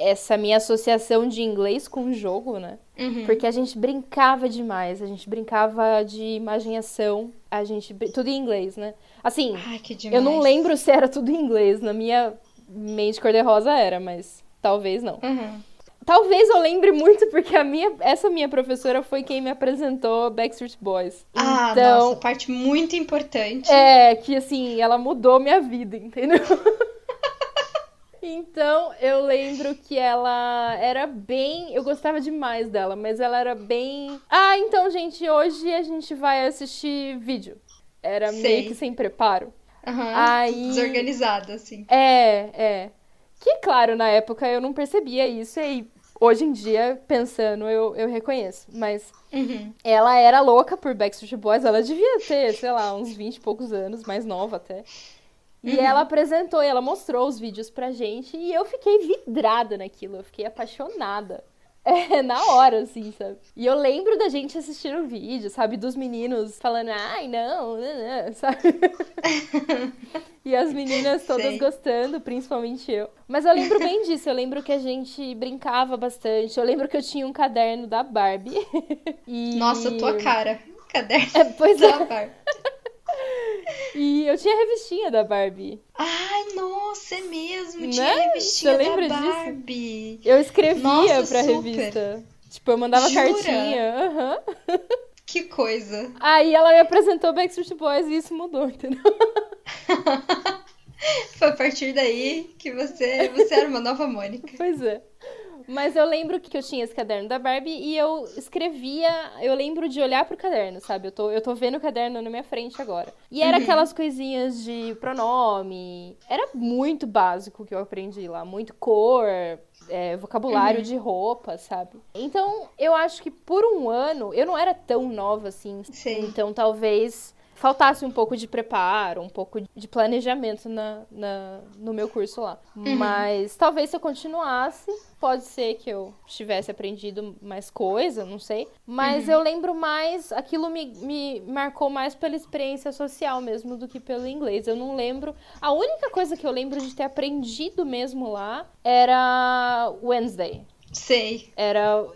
essa minha associação de inglês com o jogo, né? Uhum. Porque a gente brincava demais. A gente brincava de imaginação. A gente. Tudo em inglês, né? Assim, Ai, eu não lembro se era tudo em inglês. Na minha mente cor-de-rosa era, mas talvez não. Uhum. Talvez eu lembre muito, porque a minha, essa minha professora foi quem me apresentou Backstreet Boys. Ah, então, nossa, parte muito importante. É, que assim, ela mudou minha vida, entendeu? então, eu lembro que ela era bem. Eu gostava demais dela, mas ela era bem. Ah, então, gente, hoje a gente vai assistir vídeo. Era Sei. meio que sem preparo. Uhum, Aí... Desorganizada, assim. É, é. Que, claro, na época eu não percebia isso e hoje em dia, pensando, eu, eu reconheço. Mas uhum. ela era louca por Backstreet Boys, ela devia ter, sei lá, uns 20 e poucos anos, mais nova até. E uhum. ela apresentou e ela mostrou os vídeos pra gente e eu fiquei vidrada naquilo, eu fiquei apaixonada. É, na hora, assim, sabe? E eu lembro da gente assistindo o vídeo, sabe? Dos meninos falando, ai, não, não, não sabe? e as meninas todas Sei. gostando, principalmente eu. Mas eu lembro bem disso, eu lembro que a gente brincava bastante. Eu lembro que eu tinha um caderno da Barbie. e... Nossa, tua cara. Caderno é, pois da é. Barbie. E eu tinha revistinha da Barbie. Ai, nossa, é mesmo. Tinha né? revistinha da Barbie. Disso? Eu escrevia nossa, pra super. revista. Tipo, eu mandava Jura? cartinha. Uhum. Que coisa. Aí ela me apresentou Backstreet Boys e isso mudou, entendeu? Foi a partir daí que você, você era uma nova Mônica. Pois é. Mas eu lembro que eu tinha esse caderno da Barbie e eu escrevia. Eu lembro de olhar pro caderno, sabe? Eu tô, eu tô vendo o caderno na minha frente agora. E era uhum. aquelas coisinhas de pronome. Era muito básico que eu aprendi lá. Muito cor, é, vocabulário uhum. de roupa, sabe? Então, eu acho que por um ano, eu não era tão nova assim. Sim. Então, talvez faltasse um pouco de preparo, um pouco de planejamento na, na no meu curso lá. Uhum. Mas talvez se eu continuasse, pode ser que eu tivesse aprendido mais coisa, não sei. Mas uhum. eu lembro mais, aquilo me, me marcou mais pela experiência social mesmo do que pelo inglês. Eu não lembro. A única coisa que eu lembro de ter aprendido mesmo lá era Wednesday. Sei. Era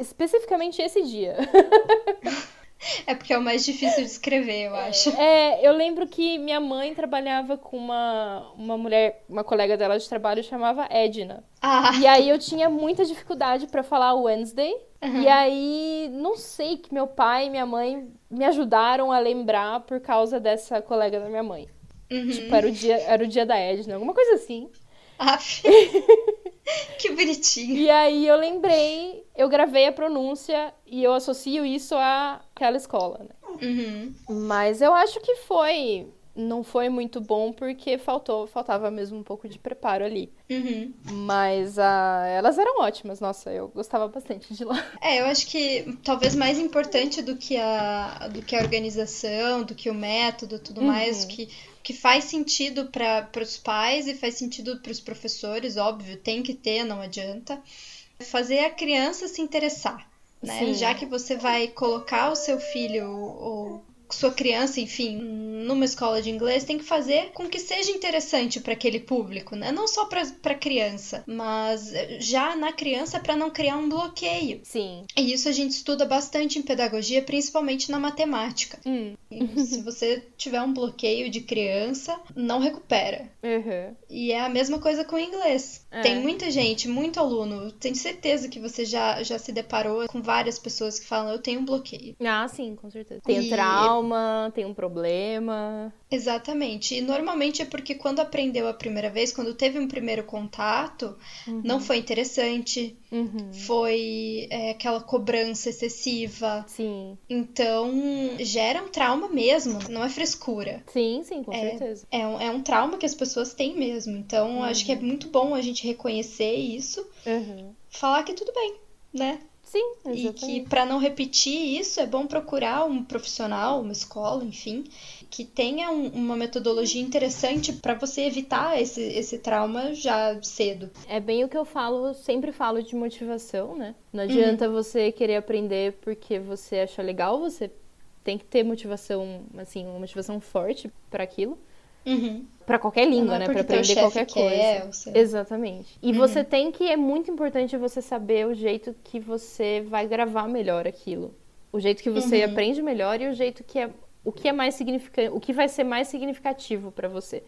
especificamente esse dia. É porque é o mais difícil de escrever, eu acho. É, eu lembro que minha mãe trabalhava com uma, uma mulher, uma colega dela de trabalho chamava Edna. Ah. E aí eu tinha muita dificuldade para falar Wednesday. Uhum. E aí, não sei que meu pai e minha mãe me ajudaram a lembrar por causa dessa colega da minha mãe. Uhum. Tipo, era o dia, era o dia da Edna, alguma coisa assim. Aff. que bonitinho. E aí eu lembrei, eu gravei a pronúncia e eu associo isso àquela escola, né? Uhum. Mas eu acho que foi. Não foi muito bom porque faltou, faltava mesmo um pouco de preparo ali. Uhum. Mas uh, elas eram ótimas, nossa, eu gostava bastante de lá. É, eu acho que talvez mais importante do que a, do que a organização, do que o método tudo uhum. mais, que que faz sentido para os pais e faz sentido para os professores, óbvio, tem que ter, não adianta. Fazer a criança se interessar, né? Já que você vai colocar o seu filho ou sua criança, enfim, numa escola de inglês, tem que fazer com que seja interessante para aquele público, né? Não só para criança, mas já na criança para não criar um bloqueio. Sim. E isso a gente estuda bastante em pedagogia, principalmente na matemática. Hum. Se você tiver um bloqueio de criança, não recupera. Uhum. E é a mesma coisa com o inglês. É. Tem muita gente, muito aluno. Tenho certeza que você já, já se deparou com várias pessoas que falam: Eu tenho um bloqueio. Ah, sim, com certeza. Tem e... trauma, tem um problema. Exatamente. E normalmente é porque quando aprendeu a primeira vez, quando teve um primeiro contato, uhum. não foi interessante, uhum. foi é, aquela cobrança excessiva. Sim. Então, gera um trauma mesmo, não é frescura. Sim, sim, com é, certeza. É um, é um trauma que as pessoas têm mesmo. Então, uhum. acho que é muito bom a gente reconhecer isso, uhum. falar que tudo bem, né? Sim, exatamente. E que para não repetir isso é bom procurar um profissional, uma escola, enfim, que tenha um, uma metodologia interessante para você evitar esse, esse trauma já cedo. É bem o que eu falo, sempre falo de motivação, né? Não adianta uhum. você querer aprender porque você acha legal, você tem que ter motivação, assim, uma motivação forte para aquilo. Uhum. Para qualquer língua, é né? Para aprender qualquer quer, coisa. Exatamente. E uhum. você tem que. É muito importante você saber o jeito que você vai gravar melhor aquilo. O jeito que você uhum. aprende melhor e o jeito que é. O que é mais significante. O que vai ser mais significativo para você.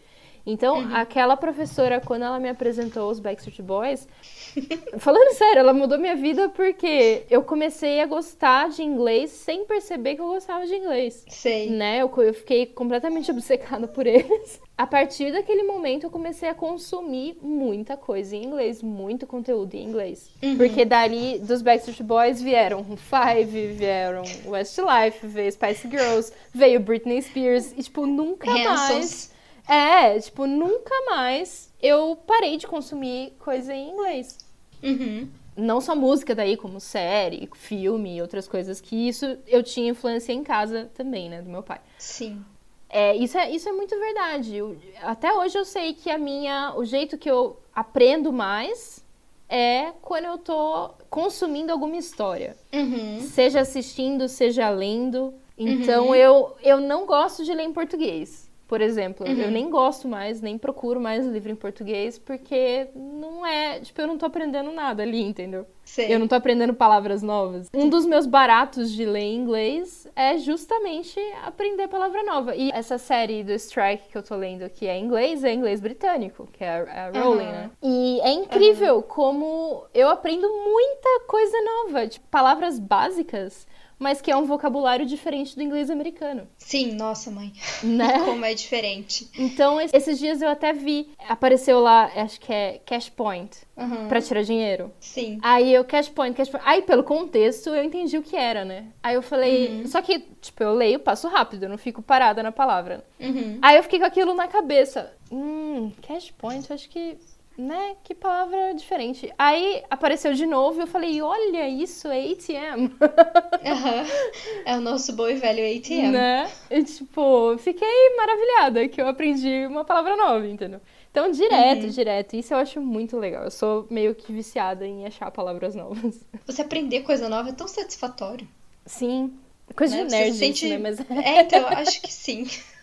Então, uhum. aquela professora, quando ela me apresentou os Backstreet Boys, falando sério, ela mudou minha vida porque eu comecei a gostar de inglês sem perceber que eu gostava de inglês. Sei. Né? Eu, eu fiquei completamente obcecada por eles. A partir daquele momento, eu comecei a consumir muita coisa em inglês, muito conteúdo em inglês. Uhum. Porque dali, dos Backstreet Boys, vieram Five, vieram Westlife, veio Spice Girls, veio Britney Spears, e, tipo, nunca mais é, tipo, nunca mais eu parei de consumir coisa em inglês. Uhum. Não só música daí, como série, filme e outras coisas, que isso eu tinha influência em casa também, né, do meu pai. Sim. É, isso, é, isso é muito verdade. Eu, até hoje eu sei que a minha. O jeito que eu aprendo mais é quando eu tô consumindo alguma história. Uhum. Seja assistindo, seja lendo. Então uhum. eu, eu não gosto de ler em português. Por exemplo, uhum. eu nem gosto mais, nem procuro mais livro em português, porque não é. Tipo, eu não tô aprendendo nada ali, entendeu? Sei. Eu não tô aprendendo palavras novas. Um dos meus baratos de ler em inglês é justamente aprender palavra nova. E essa série do Strike que eu tô lendo, que é em inglês, é inglês britânico, que é a Rowling, uhum. né? E é incrível uhum. como eu aprendo muita coisa nova, tipo, palavras básicas mas que é um vocabulário diferente do inglês americano. Sim, nossa mãe. Né? Como é diferente. Então, esses dias eu até vi, apareceu lá, acho que é Cash Point, uhum. pra tirar dinheiro. Sim. Aí eu, Cash Point, Cash Point. Aí, pelo contexto, eu entendi o que era, né? Aí eu falei, uhum. só que, tipo, eu leio, passo rápido, eu não fico parada na palavra. Uhum. Aí eu fiquei com aquilo na cabeça. Hum, Cash Point, acho que né? Que palavra diferente. Aí apareceu de novo e eu falei, olha isso, é ATM. Uhum. É o nosso bom e velho ATM. Né? E tipo, fiquei maravilhada que eu aprendi uma palavra nova, entendeu? Então, direto, uhum. direto. Isso eu acho muito legal. Eu sou meio que viciada em achar palavras novas. Você aprender coisa nova é tão satisfatório. Sim. Coisa né? de nerd, sente... né? Mas... É, então, acho que sim.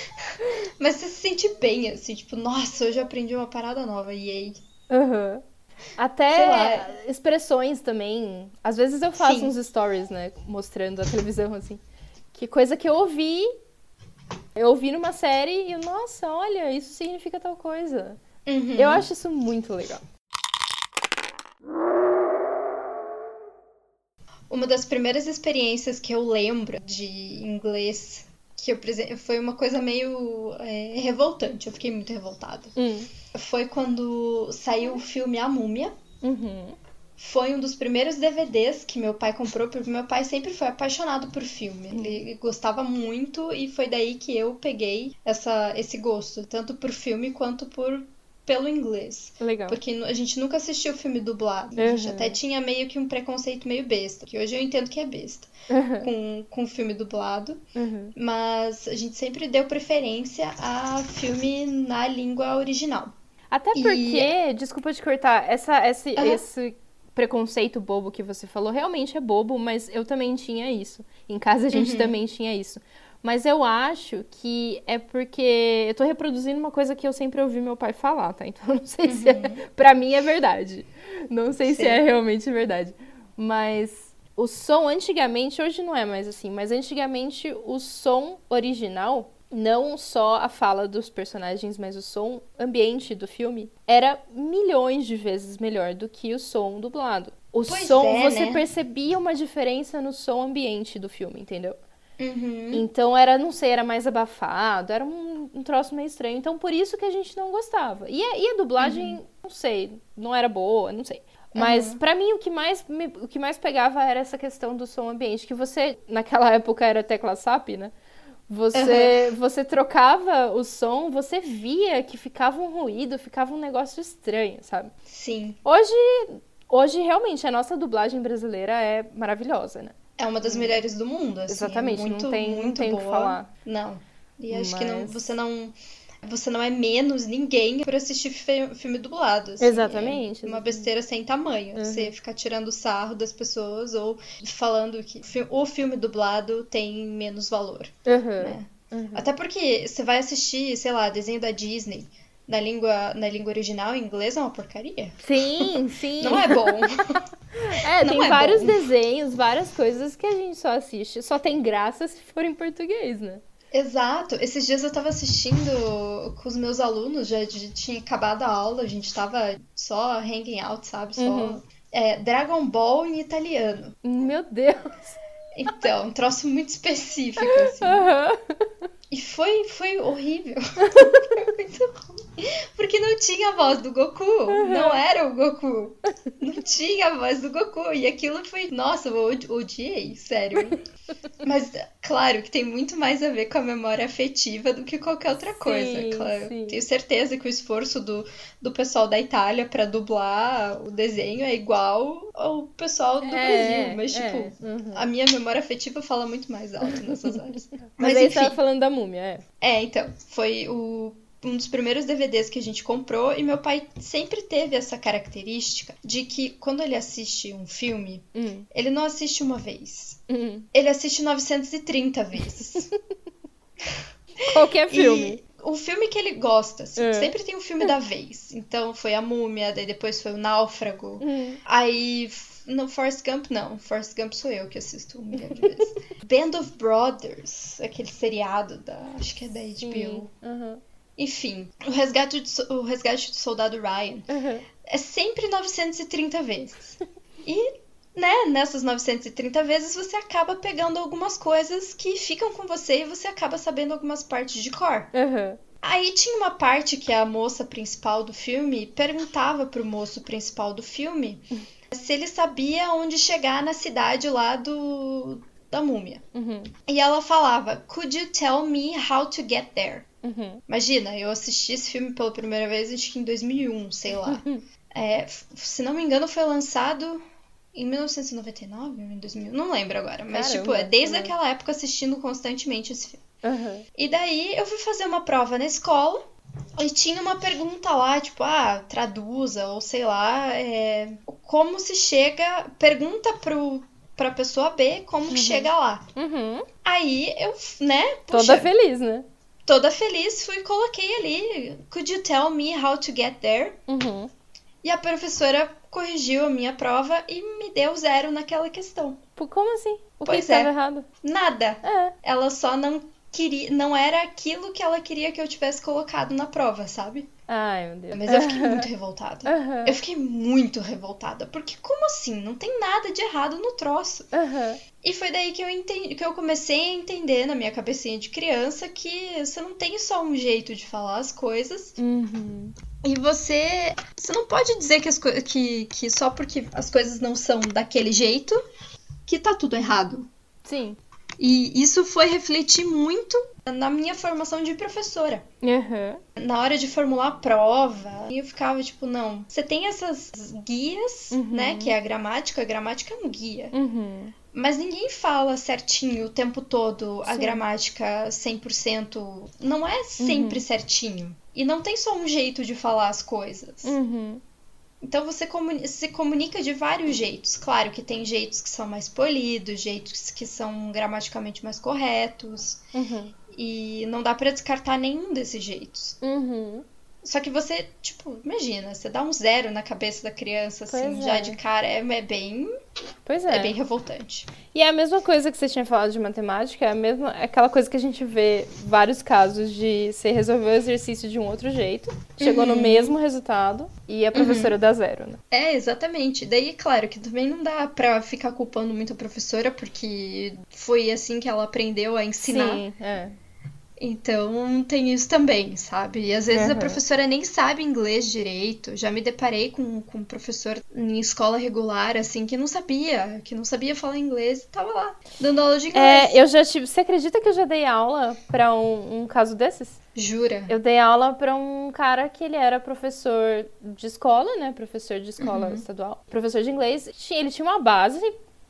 Mas você se sente bem, assim, tipo, nossa, hoje eu aprendi uma parada nova, yay. Uhum. Até expressões também. Às vezes eu faço Sim. uns stories, né? Mostrando a televisão, assim. Que coisa que eu ouvi. Eu ouvi numa série e, nossa, olha, isso significa tal coisa. Uhum. Eu acho isso muito legal. Uma das primeiras experiências que eu lembro de inglês que eu foi uma coisa meio é, revoltante. Eu fiquei muito revoltada. Hum. Foi quando saiu o filme A Múmia. Uhum. Foi um dos primeiros DVDs que meu pai comprou, porque meu pai sempre foi apaixonado por filme. Uhum. Ele gostava muito e foi daí que eu peguei essa, esse gosto, tanto por filme quanto por pelo inglês. Legal. Porque a gente nunca assistiu o filme dublado. Uhum. A gente até tinha meio que um preconceito meio besta, que hoje eu entendo que é besta. Uhum. Com, com filme dublado, uhum. mas a gente sempre deu preferência a filme na língua original. Até porque, e... desculpa te cortar, essa, esse, esse preconceito bobo que você falou realmente é bobo, mas eu também tinha isso. Em casa a gente uhum. também tinha isso. Mas eu acho que é porque eu tô reproduzindo uma coisa que eu sempre ouvi meu pai falar, tá? Então eu não sei uhum. se é. Uhum. Pra mim é verdade. Não sei Sim. se é realmente verdade. Mas o som antigamente, hoje não é mais assim, mas antigamente o som original, não só a fala dos personagens, mas o som ambiente do filme, era milhões de vezes melhor do que o som dublado. O pois som, é, você né? percebia uma diferença no som ambiente do filme, entendeu? Uhum. Então era, não sei, era mais abafado, era um, um troço meio estranho. Então por isso que a gente não gostava. E a, e a dublagem, não sei, não era boa, não sei. Mas Uhum. pra mim o que mais me- o que mais pegava era essa questão do som ambiente, que você naquela época era tecla SAP, né? Você você trocava o som, você via que ficava um ruído, ficava um negócio estranho, sabe? Sim. Hoje hoje realmente a nossa dublagem brasileira é maravilhosa, né? É uma das melhores do mundo, assim. Exatamente, é não muito, tem- não muito tem o que boa. falar. Não. E acho que não, Mas- você não. Você não é menos ninguém por assistir fi- filme dublado. assim. Exatamente, É uma besteira sem tamanho. Uhum. Você ficar tirando sarro das pessoas ou falando que o filme dublado tem menos valor. Aham. né? Uhum. Até porque você vai assistir, sei lá, desenho da Disney na língua, na língua original em inglês é uma porcaria. Sim, sim. Não é bom. É, não tem é vários bom. desenhos, várias coisas que a gente só assiste. Só tem graça se for em português, né? Exato. Esses dias eu tava assistindo com os meus alunos, já, tinha acabado a aula, a gente tava só hanging out, sabe? Só. Uhum. É, Dragon Ball em italiano. Meu Deus. Então, um troço muito específico, assim. Aham. E foi, foi horrível. foi muito ruim. Porque não tinha a voz do Goku. Não era o Goku. Não tinha a voz do Goku. E aquilo foi. Nossa, eu od- odiei, sério. Mas, claro, que tem muito mais a ver com a memória afetiva do que qualquer outra coisa. Sim, claro. sim. Tenho certeza que o esforço do, do pessoal da Itália pra dublar o desenho é igual ao pessoal do É, Brasil. Mas, é, tipo, uhum. a minha memória afetiva fala muito mais alto nessas horas. Mas, Mas, aí enfim. você tava falando da múmia, é. É, então, foi o, um dos primeiros DVDs que a gente comprou e meu pai sempre teve essa característica de que quando ele assiste um filme, Hum, ele não assiste uma vez. hum. Ele assiste 930 vezes. Qualquer filme. E o filme que ele gosta, assim, É. sempre tem um filme da vez. Então foi A Múmia, daí depois foi O Náufrago. Hum. Aí, no Forrest Gump, não. Forrest Gump sou eu que assisto um milhão de vezes. Band of Brothers, aquele seriado da. Acho que é da HBO. Sim. Enfim, o resgate, de so- o resgate do soldado Ryan Aham. é sempre 930 vezes. E, né, nessas 930 vezes você acaba pegando algumas coisas que ficam com você e você acaba sabendo algumas partes de cor. Aham. Aí tinha uma parte que a moça principal do filme perguntava pro moço principal do filme se ele sabia onde chegar na cidade lá do da múmia. Uhum. E ela falava: "Could you tell me how to get there?" Uhum. Imagina, eu assisti esse filme pela primeira vez acho que em 2001, sei lá. É, f- se não me engano, foi lançado em 1999 ou em 2000, não lembro agora. Mas, Caramba, tipo, é desde né? aquela época assistindo constantemente esse filme. Aham. E daí eu fui fazer uma prova na escola e tinha uma pergunta lá, tipo, ah, traduza, ou sei lá, é, como se chega. Pergunta pro, pra pessoa B como que chega lá. Uhum. Aí eu, né, Toda puxa, feliz, né? Toda feliz, fui e coloquei ali, could you tell me how to get there? Uhum. E a professora corrigiu a minha prova e me deu zero naquela questão. Como assim? O que Pois estava é. errado? Nada. É. Ela só não queria, não era aquilo que ela queria que eu tivesse colocado na prova, sabe? Ai, meu Deus. Mas eu fiquei muito revoltada. Aham. Eu fiquei muito revoltada, porque como assim? Não tem nada de errado no troço. Aham. E foi daí que eu entendi, que eu comecei a entender na minha cabecinha de criança que você não tem só um jeito de falar as coisas Uhum. e você você não pode dizer que, as que, que só porque as coisas não são daquele jeito que tá tudo errado. Sim. E isso foi refletir muito na minha formação de professora. Aham. Na hora de formular a prova, eu ficava tipo, não, você tem essas guias, Uhum. né, que é a gramática, a gramática é um guia. Uhum. Mas ninguém fala certinho o tempo todo a Sim. gramática 100%. Não é sempre certinho. E não tem só um jeito de falar as coisas. Uhum. Então você comuni- se comunica de vários jeitos. Claro que tem jeitos que são mais polidos, jeitos que são gramaticalmente mais corretos. Uhum. E não dá pra descartar nenhum desses jeitos. Uhum. Só que você, tipo, imagina, você dá um zero na cabeça da criança, assim, já é. de cara, é, é bem. Pois É. é. bem revoltante. E é a mesma coisa que você tinha falado de matemática, é a mesma, é aquela coisa que a gente vê vários casos de você resolveu o exercício de um outro jeito, chegou no Uhum. mesmo resultado e a professora dá zero, né? É, exatamente. Daí, claro, que também não dá pra ficar culpando muito a professora, porque foi assim que ela aprendeu a ensinar. Sim, é. Então tem isso também, sabe? E às vezes a Aham. professora nem sabe inglês direito. Já me deparei com, com um professor em escola regular, assim, que não sabia, que não sabia falar inglês e tava lá, dando aula de inglês. É, eu já tive. Você acredita que eu já dei aula pra um, um caso desses? Jura? Eu dei aula pra um cara que ele era professor de escola, né? Professor de escola Uhum. estadual. Professor de inglês. Ele tinha uma base,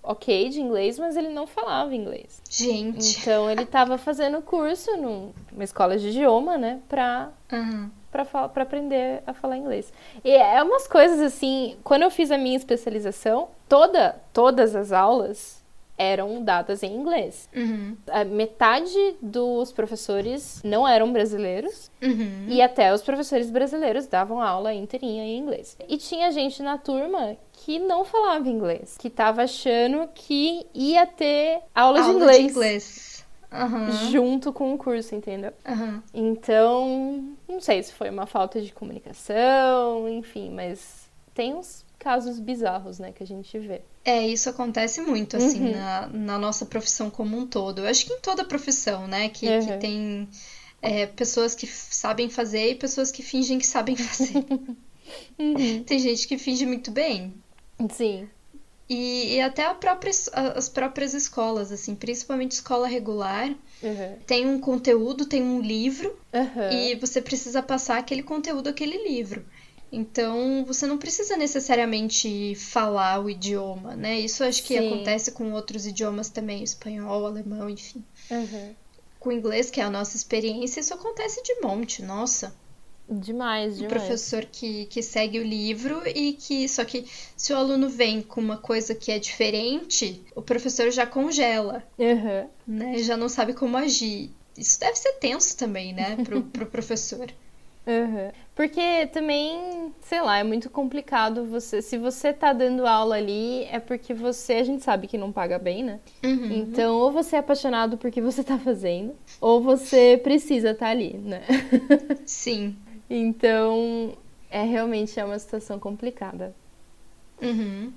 ok, de inglês, mas ele não falava inglês. Gente. Então ele tava fazendo curso num- numa escola de idioma, né? Pra, Aham. pra, pra aprender a falar inglês. E é umas coisas assim. Quando eu fiz a minha especialização, toda, todas as aulas eram dadas em inglês. Uhum. A metade dos professores não eram brasileiros Uhum. e até os professores brasileiros davam aula inteirinha em inglês. E tinha gente na turma que não falava inglês, que tava achando que ia ter aula, de Aula inglês, de inglês. Aham. junto com o curso, entendeu? Aham. Então, não sei se foi uma falta de comunicação, enfim, mas tem uns casos bizarros, né, que a gente vê. É, isso acontece muito, assim, Uhum. na, na nossa profissão como um todo. Eu acho que em toda profissão, né? Que, que Uhum. tem é, pessoas que sabem fazer e pessoas que fingem que sabem fazer. Tem gente que finge muito bem. Sim. E, e até própria as próprias escolas, assim, principalmente escola regular, Uhum. tem um conteúdo, tem um livro, Uhum. e você precisa passar aquele conteúdo, aquele livro. Então, você não precisa necessariamente falar o idioma, né? Isso acho que Sim. acontece com outros idiomas também, espanhol, alemão, enfim. Uhum. Com o inglês, que é a nossa experiência, isso acontece de monte, nossa. Demais, O demais. professor que, que segue o livro e que. Só que se o aluno vem com uma coisa que é diferente, o professor já congela, Uhum. né? Já não sabe como agir. Isso deve ser tenso também, né? Pro, pro professor. Uhum. Porque também, sei lá, é muito complicado você. Se você tá dando aula ali, é porque você, a gente sabe que não paga bem, né? Uhum. Então, ou você é apaixonado por que você tá fazendo, ou você precisa estar ali, né? Sim. Então, é realmente é uma situação complicada. Uhum.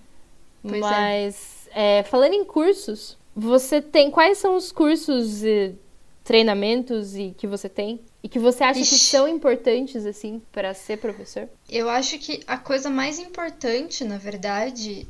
Pois é. Mas, é, falando em cursos, você tem. Quais são os cursos e treinamentos e que você tem? E que você acha que Ixi. são importantes, assim, para ser professor? Eu acho que a coisa mais importante, na verdade,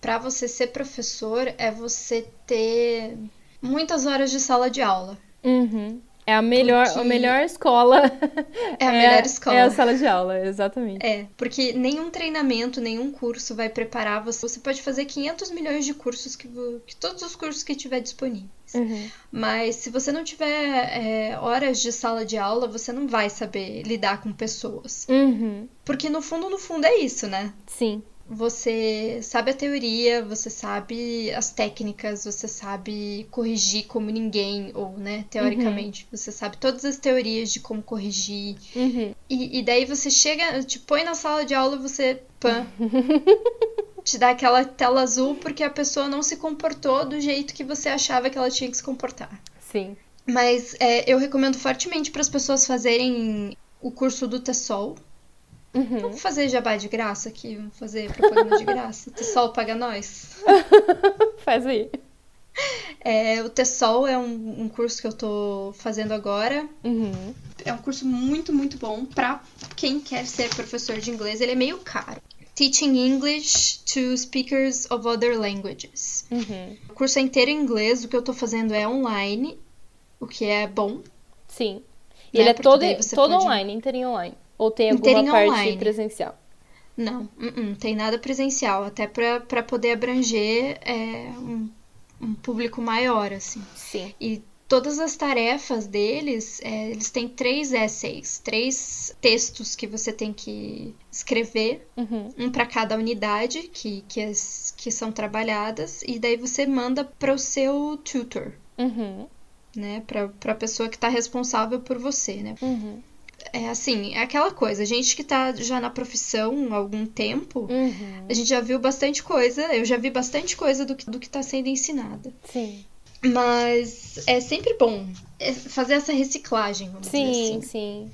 para você ser professor é você ter muitas horas de sala de aula. Uhum. É a melhor, Porque- a melhor escola. É a melhor escola. É a sala de aula, exatamente. É, porque nenhum treinamento, nenhum curso vai preparar você. Você pode fazer 500 milhões de cursos, que, que todos os cursos que tiver disponíveis. Uhum. Mas se você não tiver é, horas de sala de aula, você não vai saber lidar com pessoas. Uhum. Porque no fundo, no fundo é isso, né? Sim. Você sabe a teoria, você sabe as técnicas, você sabe corrigir como ninguém, ou, né, teoricamente, você sabe todas as teorias de como corrigir. Uhum. E, e daí você chega, te põe na sala de aula e você, pã, te dá aquela tela azul porque a pessoa não se comportou do jeito que você achava que ela tinha que se comportar. Sim. Mas é, eu recomendo fortemente para as pessoas fazerem o curso do TESOL. Uhum. Vamos fazer jabá de graça aqui, vamos fazer propaganda de graça. O TESOL paga nós. Faz aí. É, o TESOL é um, um curso que eu tô fazendo agora. Uhum. É um curso muito, muito bom para quem quer ser professor de inglês. Ele é meio caro. Teaching English to Speakers of Other Languages. Uhum. O curso é inteiro em inglês, o que eu tô fazendo é online, o que é bom. Sim. E Né, ele é porque todo, todo pode- online, inteirinho online. Ou tem alguma parte online. presencial? Não, uh-uh, não tem nada presencial, até para poder abranger é, um, um público maior, assim. Sim. E todas as tarefas deles, é, eles têm três essays, três textos que você tem que escrever, Uhum. um para cada unidade que, que, as- que são trabalhadas, e daí você manda para o seu tutor, Uhum. né? Para a pessoa que está responsável por você, né? Uhum. É assim, é aquela coisa, a gente que tá já na profissão há algum tempo, Uhum. a gente já viu bastante coisa, eu já vi bastante coisa do que, do que tá sendo ensinada. Sim. Mas é sempre bom é, fazer essa reciclagem, vamos dizer Sim, assim. sim.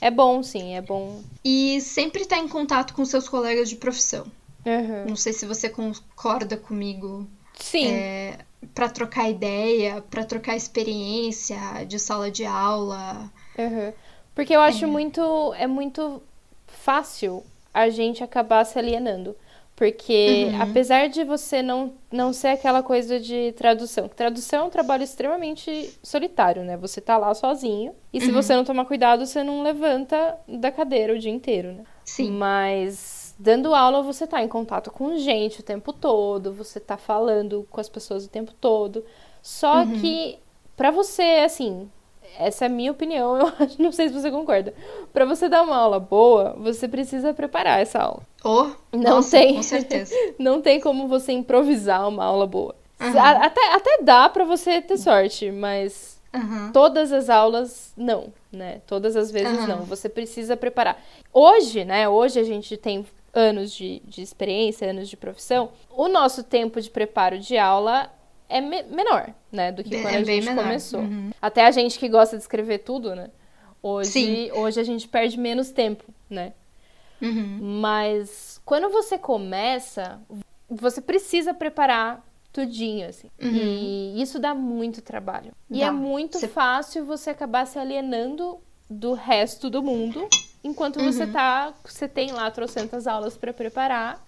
É bom, sim, é bom. E sempre estar em contato com seus colegas de profissão. Uhum. Não sei se você concorda comigo. Sim. É, para trocar ideia, para trocar experiência de sala de aula. Uhum. Porque eu acho muito. É muito fácil a gente acabar se alienando. Porque Uhum. apesar de você não, não ser aquela coisa de tradução, que tradução é um trabalho extremamente solitário, né? Você tá lá sozinho. E se Uhum. você não tomar cuidado, você não levanta da cadeira o dia inteiro, né? Sim. Mas dando aula, você tá em contato com gente o tempo todo, você tá falando com as pessoas o tempo todo. Só Uhum. que pra você, assim, essa é a minha opinião, eu acho, não sei se você concorda. Pra você dar uma aula boa, você precisa preparar essa aula. Oh, Não nossa, tem. Com certeza. Não tem como você improvisar uma aula boa. Aham. A- Até, até dá pra você ter sorte, mas Aham. todas as aulas não, né? Todas as vezes Aham. não. Você precisa preparar. Hoje, né? Hoje a gente tem anos de, de experiência, anos de profissão. O nosso tempo de preparo de aula é me- menor, né? Do que É quando a bem gente começou. Uhum. Até a gente que gosta de escrever tudo, né? Hoje, Sim. hoje a gente perde menos tempo, né? Uhum. Mas quando você começa, você precisa preparar tudinho, assim. E isso dá muito trabalho. E Uhum. Dá. é muito Você- fácil você acabar se alienando do resto do mundo, enquanto você Uhum. tá, você tem lá trocentas aulas para preparar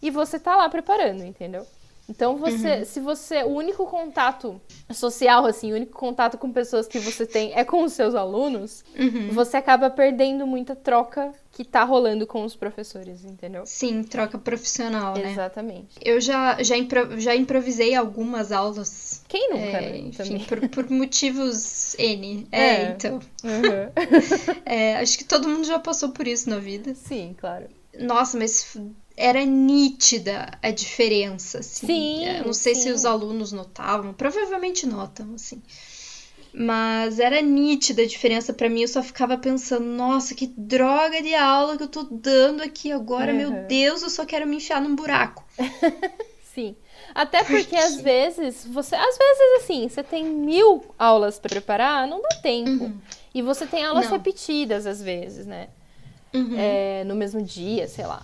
e você tá lá preparando, entendeu? Então Uhum. você, se você, o único contato social assim, o único contato com pessoas que você tem é com os seus alunos, Uhum. você acaba perdendo muita troca que tá rolando com os professores, entendeu? Sim, troca profissional, né? Exatamente. Eu já, já, impro- já improvisei algumas aulas. Quem nunca, é, né? enfim, por, por motivos N. É, É. então. Uhum. É, acho que todo mundo já passou por isso na vida. Sim, claro. Nossa, mas era nítida a diferença, assim. Sim, Eu não sei se sim. os alunos notavam, provavelmente notam, assim. Mas era nítida a diferença pra mim, eu só ficava pensando, nossa, que droga de aula que eu tô dando aqui agora, meu Uhum. Deus, eu só quero me enfiar num buraco. Sim. Até porque às vezes você. Às vezes, assim, você tem mil aulas pra preparar, não dá tempo. E você tem aulas Uhum. Não. repetidas às vezes, né? Uhum. É, no mesmo dia, sei lá.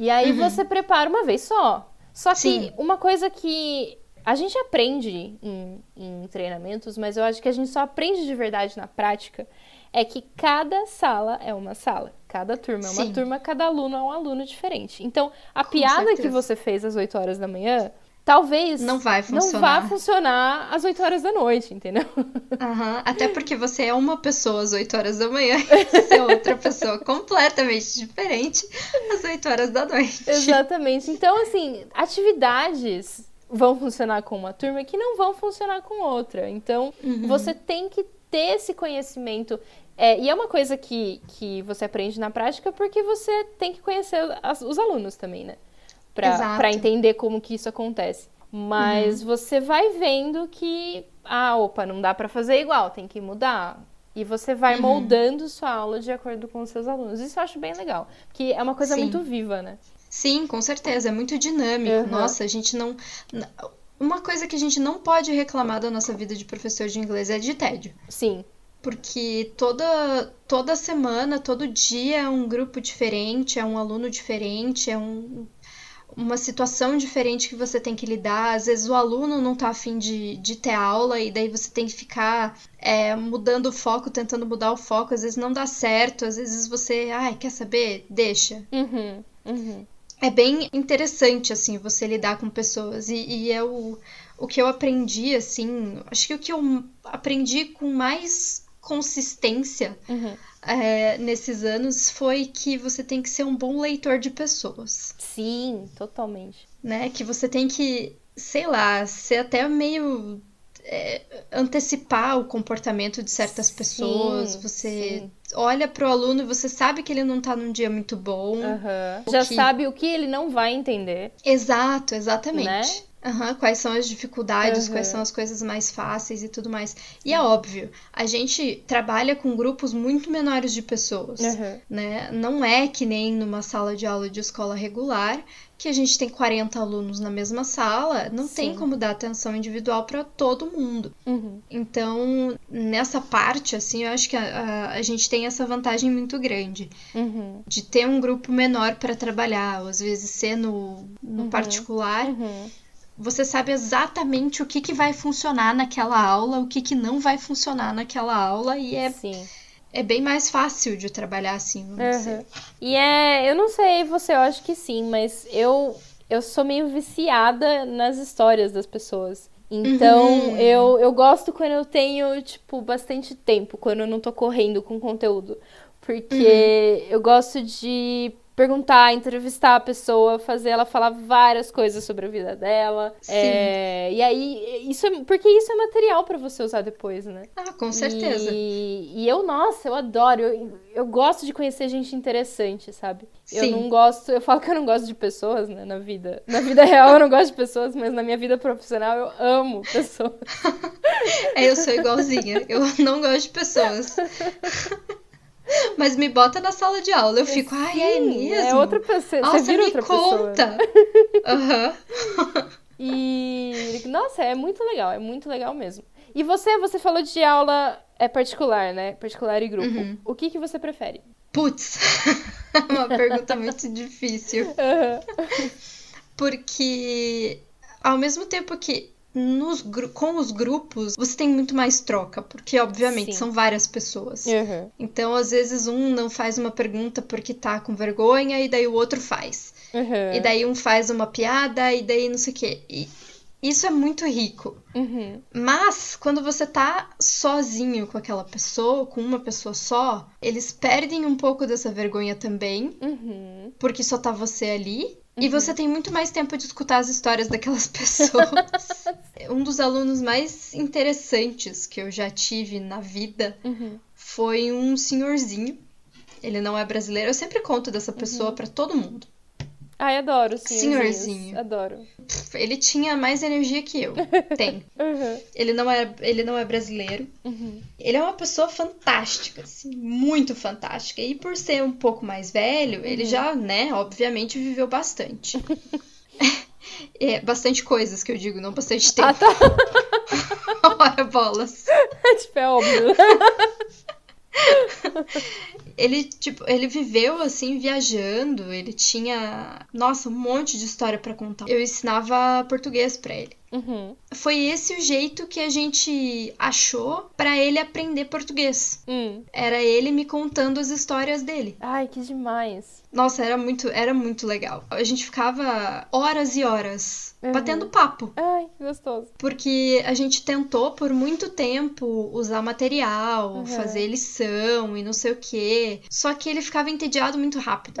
E aí você prepara uma vez só. Só que Sim. uma coisa que a gente aprende em, em treinamentos, mas eu acho que a gente só aprende de verdade na prática, é que cada sala é uma sala. Cada turma é uma Sim. turma, cada aluno é um aluno diferente. Então, a piada que certeza. você fez às 8 horas da manhã, talvez Não vai não funcionar. vá funcionar às 8 horas da noite, entendeu? Aham, Até porque você é uma pessoa às 8 horas da manhã e você é outra pessoa completamente diferente às 8 horas da noite. Exatamente. Então, assim, atividades vão funcionar com uma turma que não vão funcionar com outra. Então, Uhum. você tem que ter esse conhecimento. É, e é uma coisa que, que você aprende na prática porque você tem que conhecer as- os alunos também, né? Pra entender como que isso acontece. Mas você vai vendo que, ah, opa, não dá pra fazer igual, tem que mudar. E você vai Uhum. moldando sua aula de acordo com os seus alunos. Isso eu acho bem legal. Porque é uma coisa Sim. muito viva, né? Sim, com certeza, é muito dinâmico. Uhum. Nossa, a gente não. Uma coisa que a gente não pode reclamar da nossa vida de professor de inglês é de tédio. Sim. Porque toda, toda semana, todo dia é um grupo diferente, é um aluno diferente, é um, uma situação diferente que você tem que lidar. Às vezes o aluno não tá afim de, de ter aula e daí você tem que ficar é, mudando o foco, tentando mudar o foco. Às vezes não dá certo, às vezes você, ai, quer saber? Deixa. Uhum, uhum. É bem interessante, assim, você lidar com pessoas. E, e é o, o que eu aprendi, assim, acho que o que eu aprendi com mais consistência Uhum. É, nesses anos foi que você tem que ser um bom leitor de pessoas, Sim, totalmente. né? Que você tem que, sei lá, ser até meio. é, antecipar o comportamento de certas Sim, pessoas. Você sim. olha pro aluno e você sabe que ele não tá num dia muito bom. O Já que- sabe o que ele não vai entender, Exato, exatamente. né? Uhum, quais são as dificuldades, uhum. quais são as coisas mais fáceis e tudo mais. E é óbvio, a gente trabalha com grupos muito menores de pessoas, uhum. né? Não é que nem numa sala de aula de escola regular, que a gente tem 40 alunos na mesma sala, não Sim. tem como dar atenção individual para todo mundo. Uhum. Então, nessa parte, assim, eu acho que a, a, a gente tem essa vantagem muito grande uhum. de ter um grupo menor para trabalhar, ou às vezes ser no, no uhum. particular. Você sabe exatamente o que, que vai funcionar naquela aula, o que, que não vai funcionar naquela aula, e é. Sim é bem mais fácil de trabalhar assim, vamos uhum. E é, eu não sei você, eu acho que sim, mas eu eu sou meio viciada nas histórias das pessoas. Então, uhum. eu, eu gosto quando eu tenho, tipo, bastante tempo, quando eu não tô correndo com conteúdo. Porque uhum. eu gosto de perguntar, entrevistar a pessoa, fazer ela falar várias coisas sobre a vida dela. Sim. É, e aí, isso é, porque isso é material para você usar depois, né? Ah, com certeza. E, e eu, nossa, eu adoro. Eu, eu gosto de conhecer gente interessante, sabe? Sim. Eu não gosto, eu falo que eu não gosto de pessoas, né, na vida. Na vida real eu não gosto de pessoas, mas na minha vida profissional eu amo pessoas. é, eu sou igualzinha. Eu não gosto de pessoas. Mas me bota na sala de aula. Eu fico, Sim, ai, é mesmo? É outra pessoa. Nossa, você vira outra conta. pessoa. Uhum. e, nossa, é muito legal. É muito legal mesmo. E você, você falou de aula é particular, né? Particular e grupo. Uhum. O que, que você prefere? Putz, uma pergunta muito difícil. Uhum. Porque ao mesmo tempo que nos, com os grupos, você tem muito mais troca, porque obviamente Sim. são várias pessoas. Uhum. Então, às vezes, um não faz uma pergunta porque tá com vergonha, e daí o outro faz. Uhum. E daí um faz uma piada, e daí não sei o quê. E isso é muito rico. Uhum. Mas, quando você tá sozinho com aquela pessoa, com uma pessoa só, eles perdem um pouco dessa vergonha também, uhum. porque só tá você ali. E uhum. você tem muito mais tempo de escutar as histórias daquelas pessoas. um dos alunos mais interessantes que eu já tive na vida uhum. foi um senhorzinho. Ele não é brasileiro. Eu sempre conto dessa pessoa uhum. para todo mundo. Ai, adoro, senhorzinho. Adoro. Ele tinha mais energia que eu. Tem. Uhum. Ele, não é, ele não é brasileiro. Uhum. Ele é uma pessoa fantástica, assim, muito fantástica. E por ser um pouco mais velho, ele uhum. já, né, obviamente viveu bastante. É, bastante coisas que eu digo, não bastante tempo. Ah, tá. Ora, bolas. tipo, é óbvio. Ele, tipo, ele viveu assim viajando, ele tinha, nossa, um monte de história para contar. Eu ensinava português para ele. Uhum. Foi esse o jeito que a gente achou para ele aprender português. Hum. Era ele me contando as histórias dele. Ai, que demais. Nossa, era muito, era muito legal. A gente ficava horas e horas uhum. batendo papo. Ai, que gostoso. Porque a gente tentou por muito tempo usar material, uhum. fazer lição e não sei o quê. Só que ele ficava entediado muito rápido.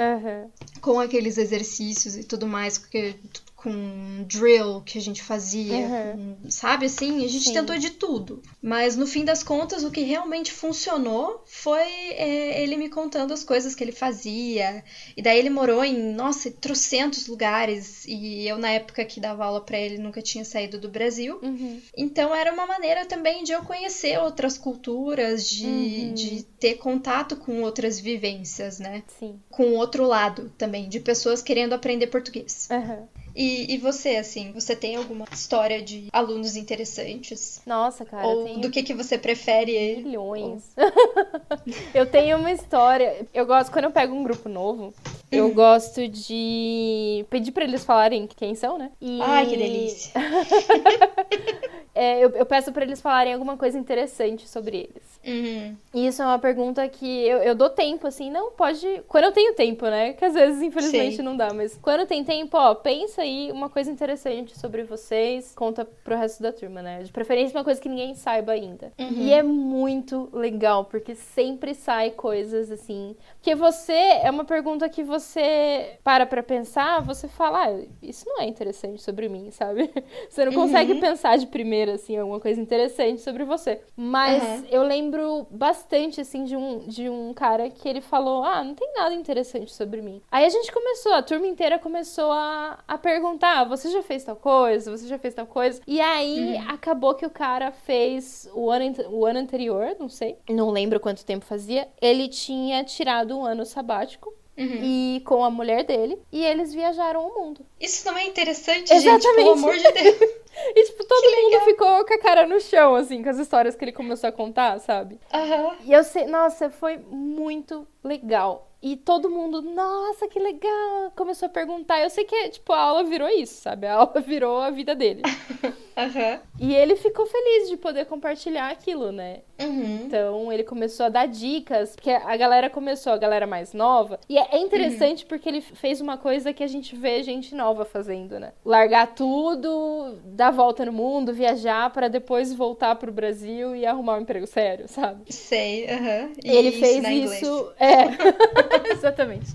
Com aqueles exercícios e tudo mais, porque com drill que a gente fazia, uhum. com, sabe assim? A gente Sim. tentou de tudo. Mas no fim das contas, o que realmente funcionou foi é, ele me contando as coisas que ele fazia. E daí ele morou em, nossa, trocentos lugares. E eu, na época que dava aula para ele, nunca tinha saído do Brasil. Uhum. Então era uma maneira também de eu conhecer outras culturas, de, uhum. de ter contato com outras vivências, né? Sim. Com outro lado também, de pessoas querendo aprender português. Uhum. E, e você, assim, você tem alguma história de alunos interessantes? Nossa, cara. Ou tenho... do que, que você prefere? Milhões. eu tenho uma história. Eu gosto, quando eu pego um grupo novo, eu uhum. gosto de pedir para eles falarem quem são, né? E... Ai, que delícia. é, eu, eu, peço para eles falarem alguma coisa interessante sobre eles. Uhum. E isso é uma pergunta que eu, eu dou tempo, assim, não pode. Quando eu tenho tempo, né? Que às vezes, infelizmente, Sim. não dá, mas quando tem tempo, ó, pensa aí uma coisa interessante sobre vocês, conta pro resto da turma, né? De preferência, uma coisa que ninguém saiba ainda. Uhum. E é muito legal, porque sempre sai coisas assim. Porque você, é uma pergunta que você para pra pensar, você fala, ah, isso não é interessante sobre mim, sabe? Você não consegue uhum. pensar de primeira maneira, assim, alguma coisa interessante sobre você. Mas uhum. eu lembro bastante, assim, de um, de um cara que ele falou: Ah, não tem nada interessante sobre mim. Aí a gente começou, a turma inteira começou a, a perguntar: Você já fez tal coisa? Você já fez tal coisa? E aí uhum. acabou que o cara fez o ano, o ano anterior, não sei, não lembro quanto tempo fazia, ele tinha tirado um ano sabático Uhum. E com a mulher dele. E eles viajaram o mundo. Isso não é interessante, Exatamente. gente, pelo amor de Deus. e, tipo, todo que mundo legal. ficou com a cara no chão, assim, com as histórias que ele começou a contar, sabe? Uhum. E eu sei, nossa, foi muito legal. E todo mundo, nossa, que legal! Começou a perguntar. Eu sei que, tipo, a aula virou isso, sabe? A aula virou a vida dele. Uhum. E ele ficou feliz de poder compartilhar aquilo, né? Uhum. Então ele começou a dar dicas, porque a galera começou, a galera mais nova. E é interessante uhum. porque ele fez uma coisa que a gente vê gente nova fazendo, né? Largar tudo, dar volta no mundo, viajar para depois voltar pro Brasil e arrumar um emprego sério, sabe? Sei, aham. Ele fez isso. É. Exatamente.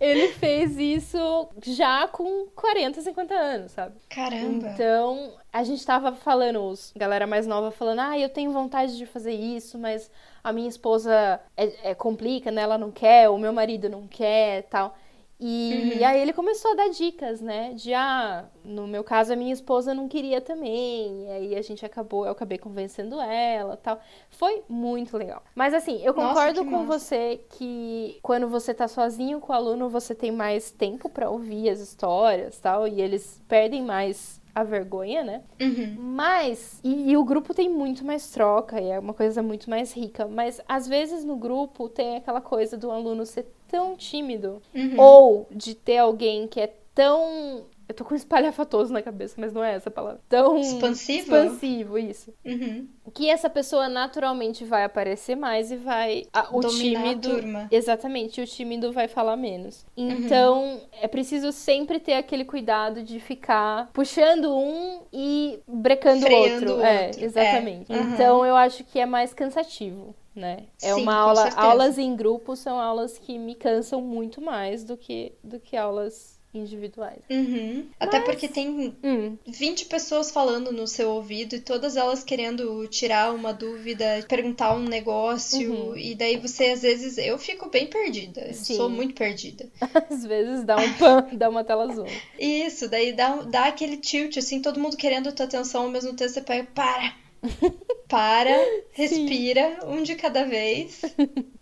Ele fez isso já com 40, 50 anos, sabe? Caramba. Então, a gente tava falando, os galera mais nova falando, ah, eu tenho vontade de fazer isso, mas a minha esposa é, é complica, né? Ela não quer, o meu marido não quer tal. E uhum. aí ele começou a dar dicas, né? De ah, no meu caso a minha esposa não queria também. E aí a gente acabou, eu acabei convencendo ela, tal. Foi muito legal. Mas assim, eu concordo Nossa, com massa. você que quando você tá sozinho com o aluno, você tem mais tempo para ouvir as histórias, tal, e eles perdem mais a vergonha, né? Uhum. Mas, e, e, o grupo tem muito mais troca, e é uma coisa muito mais rica. Mas às vezes no grupo tem aquela coisa do aluno ser tão tímido, uhum. ou de ter alguém que é tão eu tô com espalhafatoso na cabeça, mas não é essa palavra. Tão expansivo. Expansivo, isso. Uhum. Que essa pessoa naturalmente vai aparecer mais e vai. A, o Dominar tímido. A turma. Exatamente, o tímido vai falar menos. Uhum. Então, uhum. é preciso sempre ter aquele cuidado de ficar puxando um e brecando o outro. É, outro. É, exatamente. É. Uhum. Então, eu acho que é mais cansativo. Né? É Sim, uma aula. Aulas em grupo são aulas que me cansam muito mais do que, do que aulas individuais. Uhum. Mas... Até porque tem hum. 20 pessoas falando no seu ouvido e todas elas querendo tirar uma dúvida, perguntar um negócio. Uhum. E daí você, às vezes, eu fico bem perdida. Sou muito perdida. às vezes dá um pan, dá uma tela azul. Isso, daí dá, dá aquele tilt, assim, todo mundo querendo tua atenção ao mesmo tempo, você pega, para! Para, respira, Sim. um de cada vez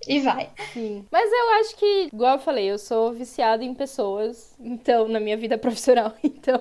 e vai. Sim. Mas eu acho que, igual eu falei, eu sou viciada em pessoas, então, na minha vida profissional. Então.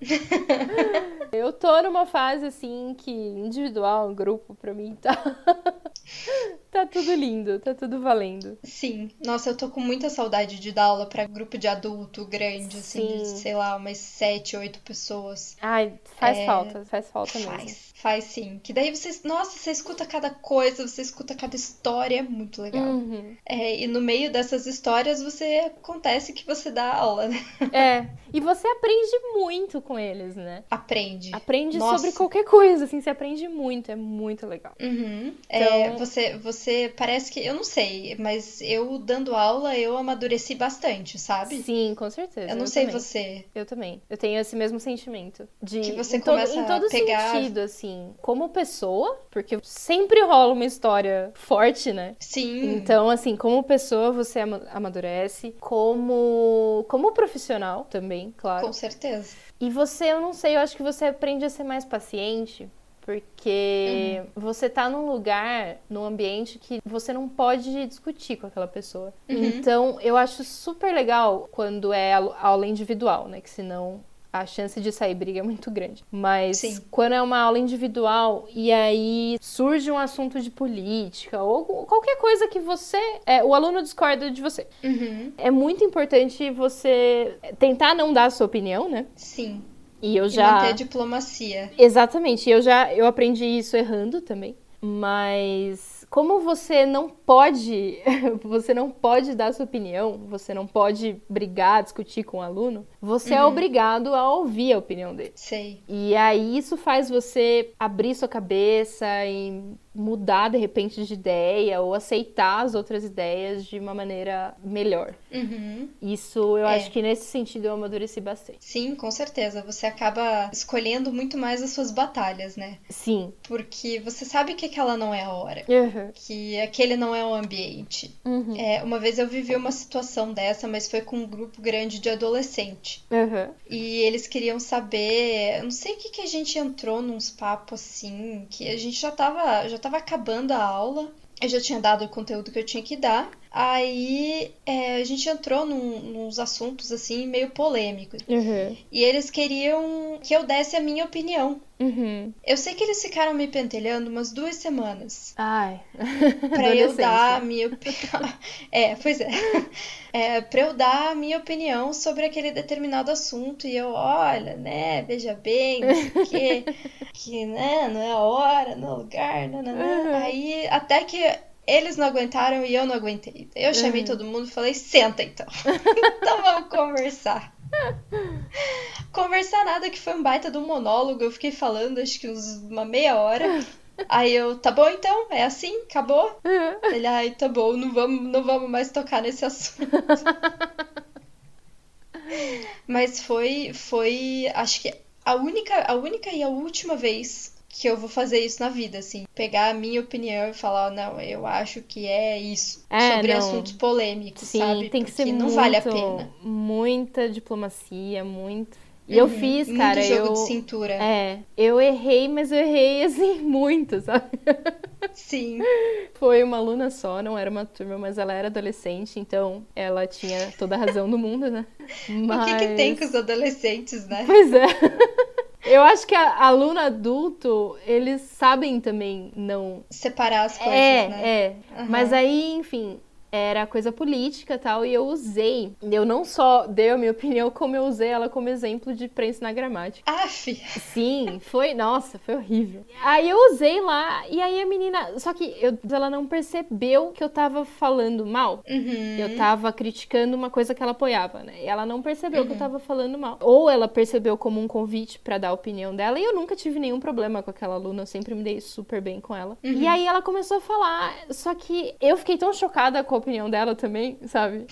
eu tô numa fase assim que individual, grupo, pra mim tá. tá tudo lindo, tá tudo valendo. Sim. Nossa, eu tô com muita saudade de dar aula pra grupo de adulto grande, assim, de, sei lá, umas sete, oito pessoas. Ai, faz é... falta, faz falta faz, mesmo. Faz sim. Que daí você, nossa, você escuta cada coisa, você escuta cada história, é muito legal. Uhum. É, e no meio dessas histórias você acontece que você dá aula? É. E você aprende muito com eles, né? Aprende. Aprende nossa. sobre qualquer coisa, assim, você aprende muito, é muito legal. Uhum. É, então... É, você, você parece que, eu não sei, mas eu dando aula, eu amadureci bastante, sabe? Sim, com certeza. Eu não eu sei também. você. Eu também. Eu tenho esse mesmo sentimento. De, que você começa todo, em todo a pegar... sentido, assim. Como pessoa, porque sempre rola uma história forte, né? Sim. Então, assim, como pessoa, você amadurece. Como, como profissional também, claro. Com certeza. E você, eu não sei, eu acho que você aprende a ser mais paciente porque uhum. você tá num lugar, num ambiente que você não pode discutir com aquela pessoa. Uhum. Então, eu acho super legal quando é aula individual, né? Que senão a chance de sair briga é muito grande. Mas Sim. quando é uma aula individual e aí surge um assunto de política ou qualquer coisa que você. É, o aluno discorda de você. Uhum. É muito importante você tentar não dar a sua opinião, né? Sim. E eu já. E manter a diplomacia. Exatamente. Eu já eu aprendi isso errando também. Mas como você não pode, você não pode dar sua opinião, você não pode brigar, discutir com o aluno, você é uhum. é obrigado a ouvir a opinião dele. Sei. E aí isso faz você abrir sua cabeça e mudar de repente de ideia ou aceitar as outras ideias de uma maneira melhor. Uhum. Isso eu é. acho que nesse sentido eu amadureci bastante. Sim, com certeza. Você acaba escolhendo muito mais as suas batalhas, né? Sim. Porque você sabe que aquela não é a hora. Uhum. Que aquele não é o ambiente. Uhum. É, uma vez eu vivi uma situação dessa, mas foi com um grupo grande de adolescente. Uhum. E eles queriam saber. Eu não sei o que, que a gente entrou nos papos assim, que a gente já tava, já tava acabando a aula. Eu já tinha dado o conteúdo que eu tinha que dar. Aí é, a gente entrou num, nos assuntos assim meio polêmicos. Uhum. E eles queriam que eu desse a minha opinião. Uhum. Eu sei que eles ficaram me pentelhando umas duas semanas. Ai. pra eu dar a minha opinião. é, pois é. é. Pra eu dar a minha opinião sobre aquele determinado assunto. E eu, olha, né, veja bem, não sei o quê. Que, né, não é a hora, não é o lugar, não, não, não. Uhum. Aí, até que eles não aguentaram e eu não aguentei. Eu chamei uhum. todo mundo e falei: senta então. então vamos conversar. Conversar nada, que foi um baita do monólogo. Eu fiquei falando acho que uns, uma meia hora. Aí eu, tá bom então? É assim? Acabou? Uhum. Ele, ai, tá bom, não vamos, não vamos mais tocar nesse assunto. Mas foi, foi, acho que a única, a única e a última vez que eu vou fazer isso na vida, assim. Pegar a minha opinião e falar, não, eu acho que é isso. É, sobre não. assuntos polêmicos, Sim, sabe? tem que Porque ser não muito, vale a pena. Muita diplomacia, muito. E eu Uhum, fiz, muito cara, jogo eu de cintura. É, eu errei, mas eu errei assim muito, sabe? Sim. Foi uma aluna só, não era uma turma, mas ela era adolescente, então ela tinha toda a razão do mundo, né? Mas... O que, que tem com os adolescentes, né? Pois é. Eu acho que a aluno adulto, eles sabem também não. Separar as coisas, é, né? É, Uhum. Mas aí, enfim, era coisa política tal, e eu usei. Eu não só dei a minha opinião, como eu usei ela como exemplo de pra ensinar gramática. Aff, Sim, foi. Nossa, foi horrível. Aí eu usei lá, e aí a menina. Só que eu, ela não percebeu que eu tava falando mal. uhum. Eu tava criticando uma coisa que ela apoiava, né? E ela não percebeu Uhum. que eu tava falando mal. Ou ela percebeu como um convite pra dar a opinião dela, e eu nunca tive nenhum problema com aquela aluna, eu sempre me dei super bem com ela. Uhum. E aí ela começou a falar, só que eu fiquei tão chocada com a opinião dela também, sabe?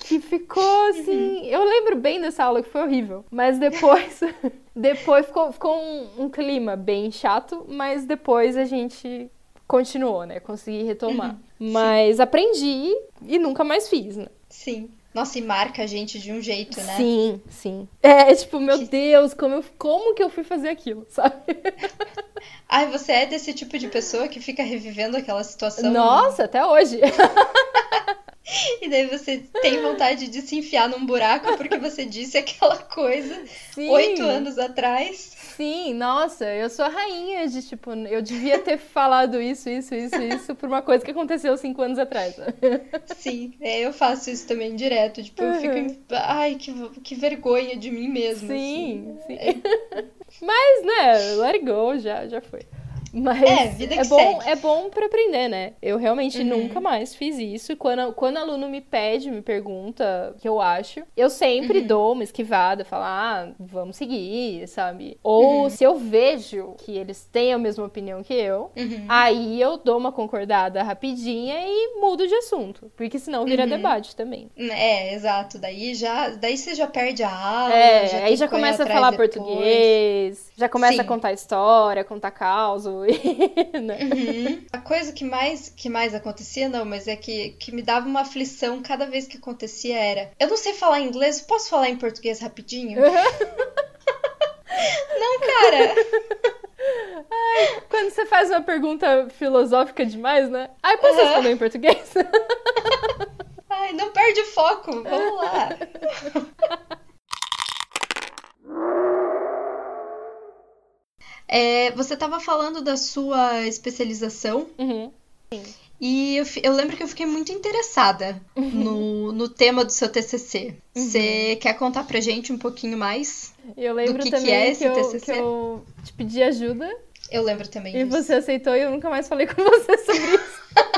Que ficou assim. Eu lembro bem dessa aula que foi horrível. Mas depois. depois ficou, ficou um, um clima bem chato, mas depois a gente continuou, né? Consegui retomar. Mas aprendi e nunca mais fiz, né? Sim. Nossa, e marca a gente de um jeito, né? Sim, sim. É, tipo, meu Que- Deus, como, eu, como que eu fui fazer aquilo, sabe? Ai, você é desse tipo de pessoa que fica revivendo aquela situação. Nossa, até hoje. E daí você tem vontade de se enfiar num buraco porque você disse aquela coisa oito anos atrás. Sim, nossa, eu sou a rainha de, tipo, eu devia ter falado isso, isso, isso, isso por uma coisa que aconteceu cinco anos atrás. Sim, é, eu faço isso também direto. Tipo, eu fico. Ai, que, que vergonha de mim mesma. Sim, assim. sim. Mas, né, go, já, já foi. Mas É, vida que bom, segue. é bom pra aprender, né? Eu realmente Uhum. nunca mais fiz isso. E Quando, quando aluno me pede, me pergunta o que eu acho, eu sempre Uhum. dou uma esquivada, falo, ah, vamos seguir, sabe? Ou Uhum. se eu vejo que eles têm a mesma opinião que eu, Uhum. aí eu dou uma concordada rapidinha e mudo de assunto. Porque senão vira Uhum. debate também. É, exato. Daí já, daí você já perde a aula. É, já aí já começa a falar depois. português, já começa a Sim. contar história, contar caos, né? Uhum. A coisa que mais, que mais acontecia, não, mas é que, que me dava uma aflição cada vez que acontecia era. Eu não sei falar inglês, posso falar em português rapidinho? não, cara. Quando você faz uma pergunta filosófica demais, né? Ai, posso Aham. responder em português? Ai, não perde o foco. Vamos lá. É, você estava falando da sua especialização Uhum. e eu, eu lembro que eu fiquei muito interessada no, no tema do seu TCC. Você quer contar pra gente um pouquinho mais? Eu lembro que que também é que, esse eu, TCC? que eu te pedi ajuda Eu lembro também e disso. você aceitou e eu nunca mais falei com você sobre isso.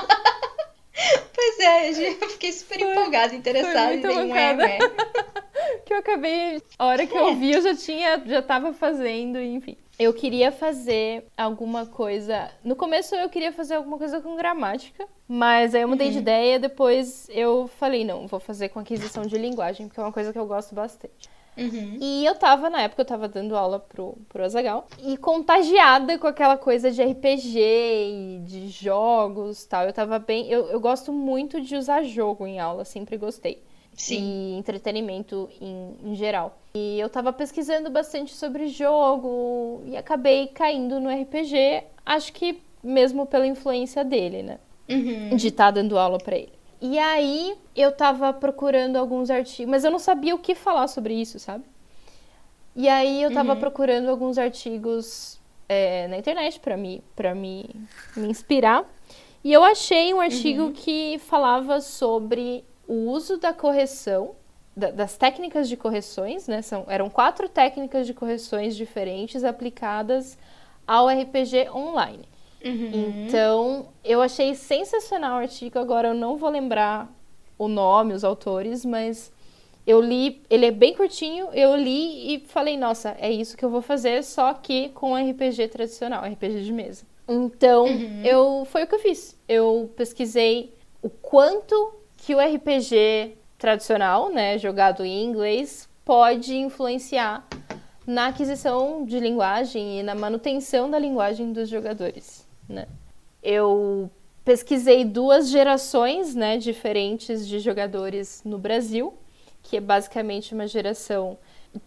Pois é, eu fiquei super empolgada, interessada. muito e dei um é, é. Que eu acabei, a hora que eu vi, eu já tinha, já tava fazendo, enfim. Eu queria fazer alguma coisa. No começo eu queria fazer alguma coisa com gramática, mas aí eu mudei uhum. de ideia. Depois eu falei, não, vou fazer com aquisição de linguagem, porque é uma coisa que eu gosto bastante. Uhum. E eu tava, na época, eu tava dando aula pro, pro Azagal. E contagiada com aquela coisa de RPG e de jogos tal. Eu tava bem. Eu, eu gosto muito de usar jogo em aula, sempre gostei. Sim. E entretenimento em, em geral. E eu tava pesquisando bastante sobre jogo e acabei caindo no RPG, acho que mesmo pela influência dele, né? Uhum. De estar tá dando aula para ele. E aí eu tava procurando alguns artigos, mas eu não sabia o que falar sobre isso, sabe? E aí eu tava uhum. procurando alguns artigos é, na internet para me, pra me, me inspirar. E eu achei um artigo uhum. que falava sobre o uso da correção, da, das técnicas de correções, né? São, eram quatro técnicas de correções diferentes aplicadas ao RPG online. Uhum. Então, eu achei sensacional o artigo. Agora, eu não vou lembrar o nome, os autores, mas eu li, ele é bem curtinho, eu li e falei, nossa, é isso que eu vou fazer, só que com RPG tradicional, RPG de mesa. Então, uhum. eu foi o que eu fiz. Eu pesquisei o quanto que o RPG tradicional, né, jogado em inglês, pode influenciar na aquisição de linguagem e na manutenção da linguagem dos jogadores né? Eu pesquisei duas gerações, né, diferentes de jogadores no Brasil, que é basicamente uma geração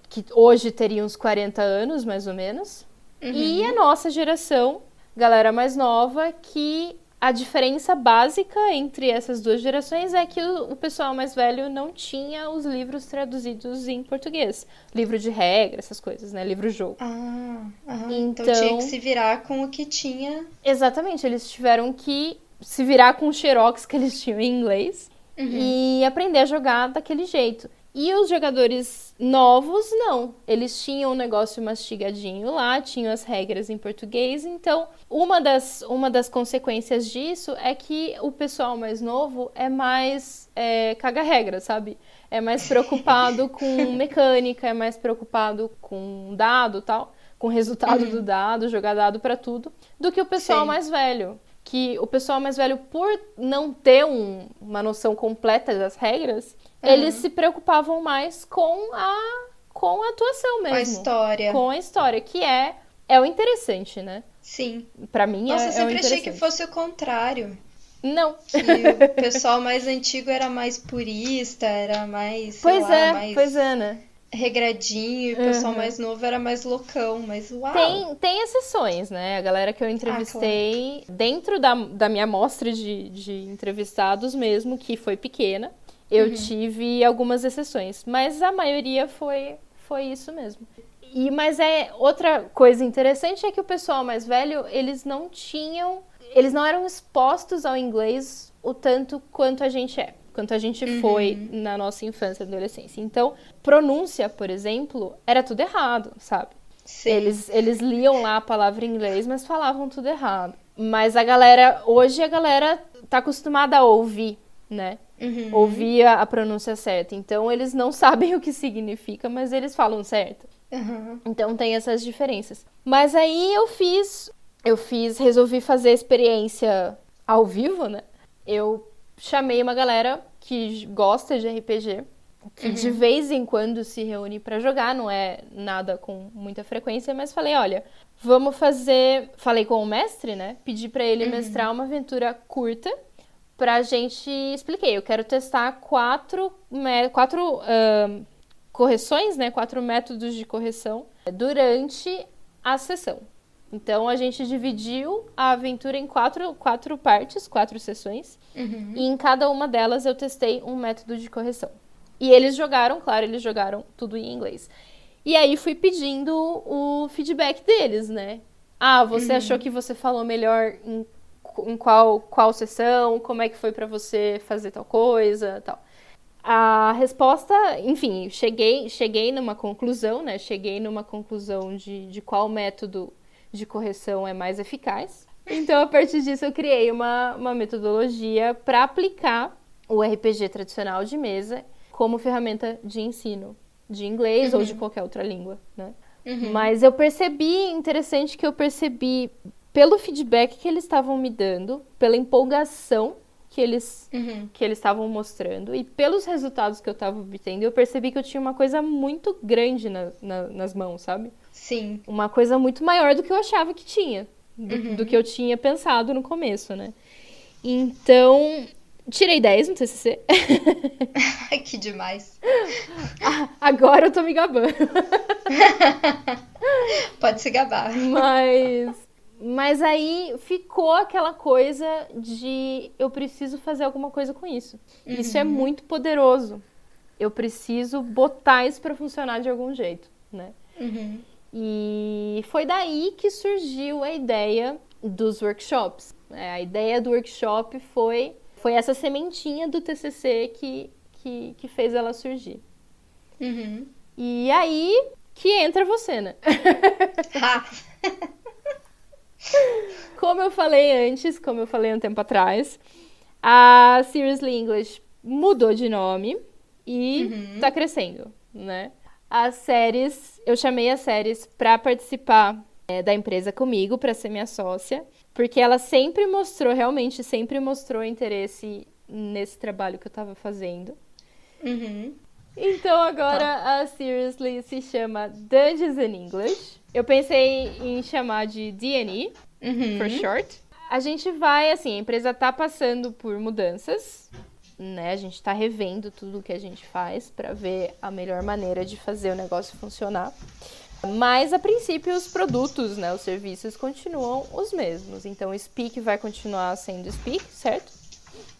que hoje teria uns 40 anos, mais ou menos, uhum. e a nossa geração, galera mais nova, que a diferença básica entre essas duas gerações é que o, pessoal mais velho não tinha os livros traduzidos em português. Livro de regra, essas coisas, né? Livro-jogo. Ah, então... então tinha que se virar com o que tinha. Exatamente, eles tiveram que se virar com o xerox que eles tinham em inglês uhum. e aprender a jogar daquele jeito. E os jogadores novos, não. Eles tinham o um negócio mastigadinho lá, tinham as regras em português. Então, uma das, uma das consequências disso é que o pessoal mais novo é mais é, caga-regra, sabe? É mais preocupado com mecânica, é mais preocupado com dado tal, com resultado uhum. do dado, jogar dado para tudo, do que o pessoal Sim. mais velho que o pessoal mais velho, por não ter um, uma noção completa das regras, uhum. eles se preocupavam mais com a com a atuação mesmo. Com a história. Com a história, que é é o interessante, né? Sim. Para mim Nossa, é, eu sempre é achei que fosse o contrário. Não. Que o pessoal mais antigo era mais purista, era mais. Pois lá, é, mais... pois é, né? regradinho, e o pessoal uhum. mais novo era mais loucão, mas uau! Tem, tem exceções, né? A galera que eu entrevistei, ah, claro. dentro da, da minha amostra de, de entrevistados mesmo, que foi pequena, eu uhum. tive algumas exceções, mas a maioria foi, foi isso mesmo. E, mas é outra coisa interessante é que o pessoal mais velho, eles não tinham, eles não eram expostos ao inglês o tanto quanto a gente é quanto a gente uhum. foi na nossa infância e adolescência. Então, pronúncia, por exemplo, era tudo errado, sabe? Sim. Eles, eles liam lá a palavra em inglês, mas falavam tudo errado. Mas a galera, hoje a galera tá acostumada a ouvir, né? Uhum. Ouvir a, a, pronúncia certa. Então eles não sabem o que significa, mas eles falam certo. Uhum. Então tem essas diferenças. Mas aí eu fiz, eu fiz, resolvi fazer a experiência ao vivo, né? Eu chamei uma galera que gosta de RPG, que uhum. de vez em quando se reúne para jogar, não é nada com muita frequência, mas falei, olha, vamos fazer, falei com o mestre, né? Pedi para ele uhum. mestrar uma aventura curta pra gente, expliquei, eu quero testar quatro, quatro uh, correções, né? Quatro métodos de correção durante a sessão. Então a gente dividiu a aventura em quatro, quatro partes, quatro sessões. Uhum. E em cada uma delas eu testei um método de correção. E eles jogaram, claro, eles jogaram tudo em inglês. E aí fui pedindo o feedback deles, né? Ah, você uhum. achou que você falou melhor em, em qual, qual sessão? Como é que foi para você fazer tal coisa, tal. A resposta, enfim, cheguei, cheguei numa conclusão, né? Cheguei numa conclusão de, de qual método de correção é mais eficaz. Então, a partir disso, eu criei uma, uma metodologia para aplicar o RPG tradicional de mesa como ferramenta de ensino de inglês uhum. ou de qualquer outra língua, né? Uhum. Mas eu percebi, interessante que eu percebi pelo feedback que eles estavam me dando, pela empolgação que eles uhum. que eles estavam mostrando e pelos resultados que eu estava obtendo, eu percebi que eu tinha uma coisa muito grande na, na, nas mãos, sabe? Sim. Uma coisa muito maior do que eu achava que tinha, do, uhum. do que eu tinha pensado no começo, né? Então, tirei 10 no TCC. que demais. Ah, agora eu tô me gabando. Pode se gabar. Mas mas aí ficou aquela coisa de eu preciso fazer alguma coisa com isso. Uhum. Isso é muito poderoso. Eu preciso botar isso para funcionar de algum jeito, né? Uhum. E foi daí que surgiu a ideia dos workshops. É, a ideia do workshop foi foi essa sementinha do TCC que, que, que fez ela surgir. Uhum. E aí que entra você, né? como eu falei antes, como eu falei um tempo atrás, a Seriously English mudou de nome e uhum. tá crescendo, né? As séries, eu chamei as séries para participar é, da empresa comigo, para ser minha sócia, porque ela sempre mostrou, realmente sempre mostrou interesse nesse trabalho que eu tava fazendo. Uhum. Então agora tá. a Seriously se chama Dungeons in English. Eu pensei em chamar de DNE, uhum. for short. A gente vai, assim, a empresa tá passando por mudanças, né? A gente tá revendo tudo o que a gente faz para ver a melhor maneira de fazer o negócio funcionar. Mas a princípio os produtos, né, os serviços continuam os mesmos. Então o Speak vai continuar sendo Speak, certo?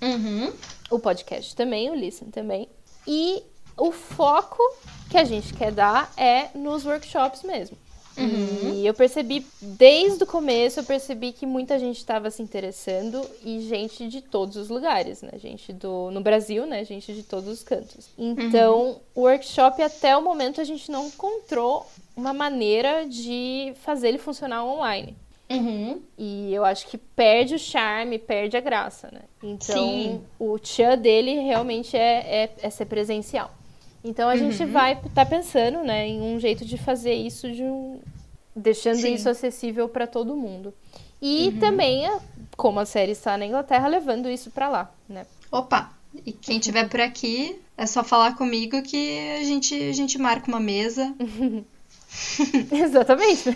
Uhum. O podcast também, o Listen também. E o foco que a gente quer dar é nos workshops mesmo. Uhum. E eu percebi, desde o começo, eu percebi que muita gente estava se interessando e gente de todos os lugares, né? Gente do, no Brasil, né? Gente de todos os cantos. Então, uhum. o workshop, até o momento, a gente não encontrou uma maneira de fazer ele funcionar online. Uhum. E eu acho que perde o charme, perde a graça, né? Então, Sim. o tchan dele realmente é, é, é ser presencial. Então a uhum. gente vai estar tá pensando, né, em um jeito de fazer isso de um deixando Sim. isso acessível para todo mundo. E uhum. também, como a série está na Inglaterra, levando isso para lá, né? Opa, e quem tiver por aqui, é só falar comigo que a gente a gente marca uma mesa. Exatamente.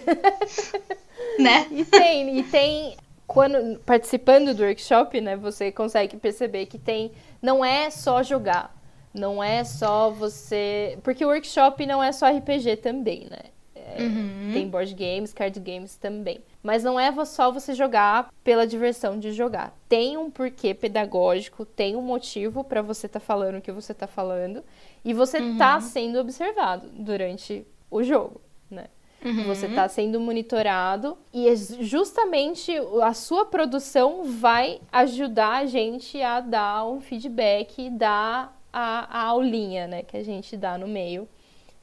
né? E tem, e tem quando participando do workshop, né, você consegue perceber que tem não é só jogar não é só você. Porque o workshop não é só RPG também, né? É, uhum. Tem board games, card games também. Mas não é só você jogar pela diversão de jogar. Tem um porquê pedagógico, tem um motivo para você estar tá falando o que você está falando. E você está uhum. sendo observado durante o jogo, né? Uhum. Você está sendo monitorado e é justamente a sua produção vai ajudar a gente a dar um feedback, dar a, a aulinha, né, que a gente dá no meio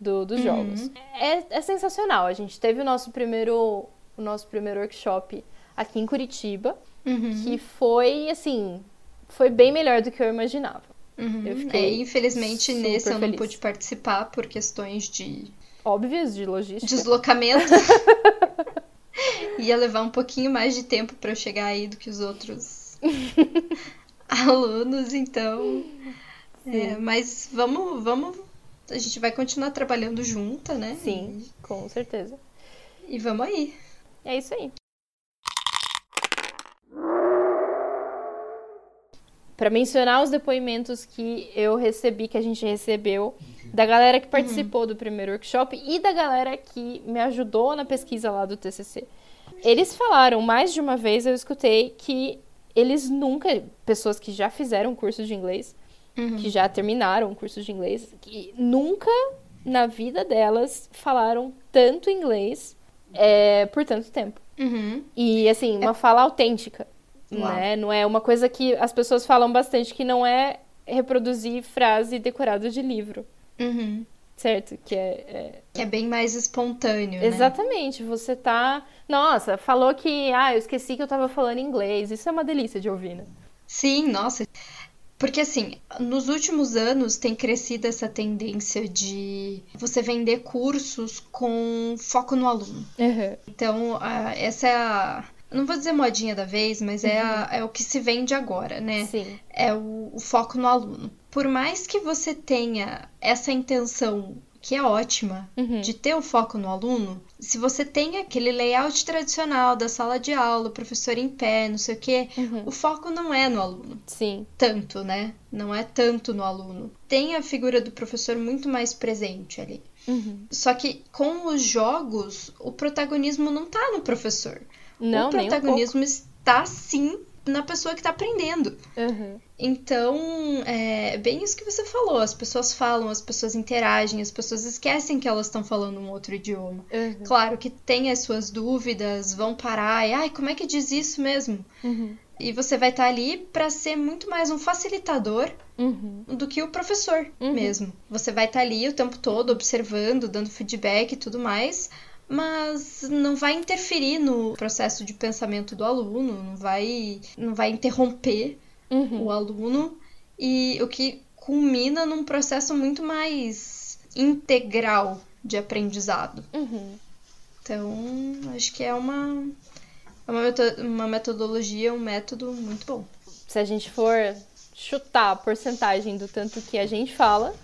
do, dos uhum. jogos. É, é sensacional. A gente teve o nosso primeiro, o nosso primeiro workshop aqui em Curitiba, uhum. que foi, assim, foi bem melhor do que eu imaginava. Uhum. Eu fiquei é, infelizmente nesse eu não pude participar por questões de óbvias de logística. Deslocamento. Ia levar um pouquinho mais de tempo para eu chegar aí do que os outros alunos, então é, mas vamos, vamos. A gente vai continuar trabalhando junta, né? Sim, e... com certeza. E vamos aí. É isso aí. Para mencionar os depoimentos que eu recebi, que a gente recebeu, da galera que participou uhum. do primeiro workshop e da galera que me ajudou na pesquisa lá do TCC. Eles falaram mais de uma vez, eu escutei que eles nunca, pessoas que já fizeram curso de inglês, uhum. que já terminaram o curso de inglês, que nunca na vida delas falaram tanto inglês é, por tanto tempo. Uhum. E, assim, uma é... fala autêntica, né? Não é uma coisa que as pessoas falam bastante, que não é reproduzir frase decorada de livro. Uhum. Certo? Que é, é... Que é bem mais espontâneo, né? Exatamente. Né? Você tá... Nossa, falou que... Ah, eu esqueci que eu tava falando inglês. Isso é uma delícia de ouvir, né? Sim, nossa Porque assim, nos últimos anos tem crescido essa tendência de você vender cursos com foco no aluno. Uhum. Então, essa é a. Não vou dizer modinha da vez, mas é, a, é o que se vende agora, né? Sim. É o, o foco no aluno. Por mais que você tenha essa intenção que é ótima, Uhum. de ter o foco no aluno, se você tem aquele layout tradicional da sala de aula, o professor em pé, não sei o quê, Uhum. o foco não é no aluno. Sim. Tanto, né? Não é tanto no aluno. Tem a figura do professor muito mais presente ali. Uhum. Só que com os jogos, o protagonismo não tá no professor. Não, o nem um protagonismo está sim na pessoa que tá aprendendo. Uhum. Então, é bem isso que você falou. As pessoas falam, as pessoas interagem, as pessoas esquecem que elas estão falando um outro idioma. Uhum. Claro que tem as suas dúvidas, vão parar e, ai, como é que diz isso mesmo? Uhum. E você vai estar ali para ser muito mais um facilitador Uhum. do que o professor Uhum. mesmo. Você vai estar ali o tempo todo observando, dando feedback e tudo mais, mas não vai interferir no processo de pensamento do aluno, não vai, não vai interromper Uhum. o aluno e o que culmina num processo muito mais integral de aprendizado. Uhum. Então, acho que é uma é uma, meto- uma metodologia, um método muito bom. Se a gente for chutar a porcentagem do tanto que a gente fala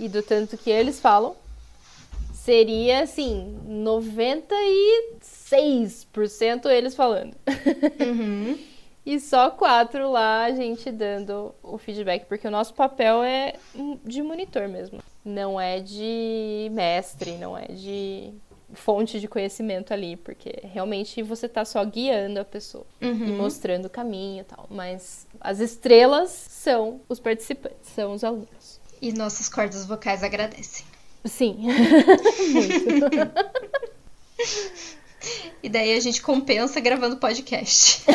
e do tanto que eles falam, seria assim, 96% eles falando. Uhum. E só quatro lá a gente dando o feedback, porque o nosso papel é de monitor mesmo. Não é de mestre, não é de fonte de conhecimento ali, porque realmente você tá só guiando a pessoa e Uhum. mostrando o caminho e tal. Mas as estrelas são os participantes, são os alunos. E nossas cordas vocais agradecem. Sim. Muito. E daí a gente compensa gravando podcast.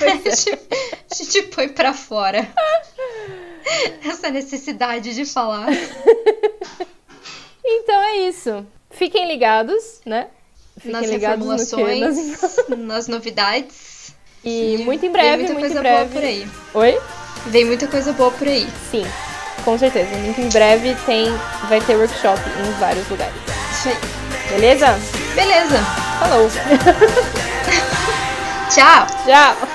É. a, gente, a gente põe pra fora essa necessidade de falar. Então é isso. Fiquem ligados, né? Fiquem nas ligados no que? Nas reformulações, nas novidades. E muito em Vem breve, muita muito coisa em breve. boa por aí. Oi? Vem muita coisa boa por aí. Sim, com certeza. Muito em breve tem, vai ter workshop em vários lugares. Isso aí. Beleza? Beleza. Falou! Tchau. Tchau!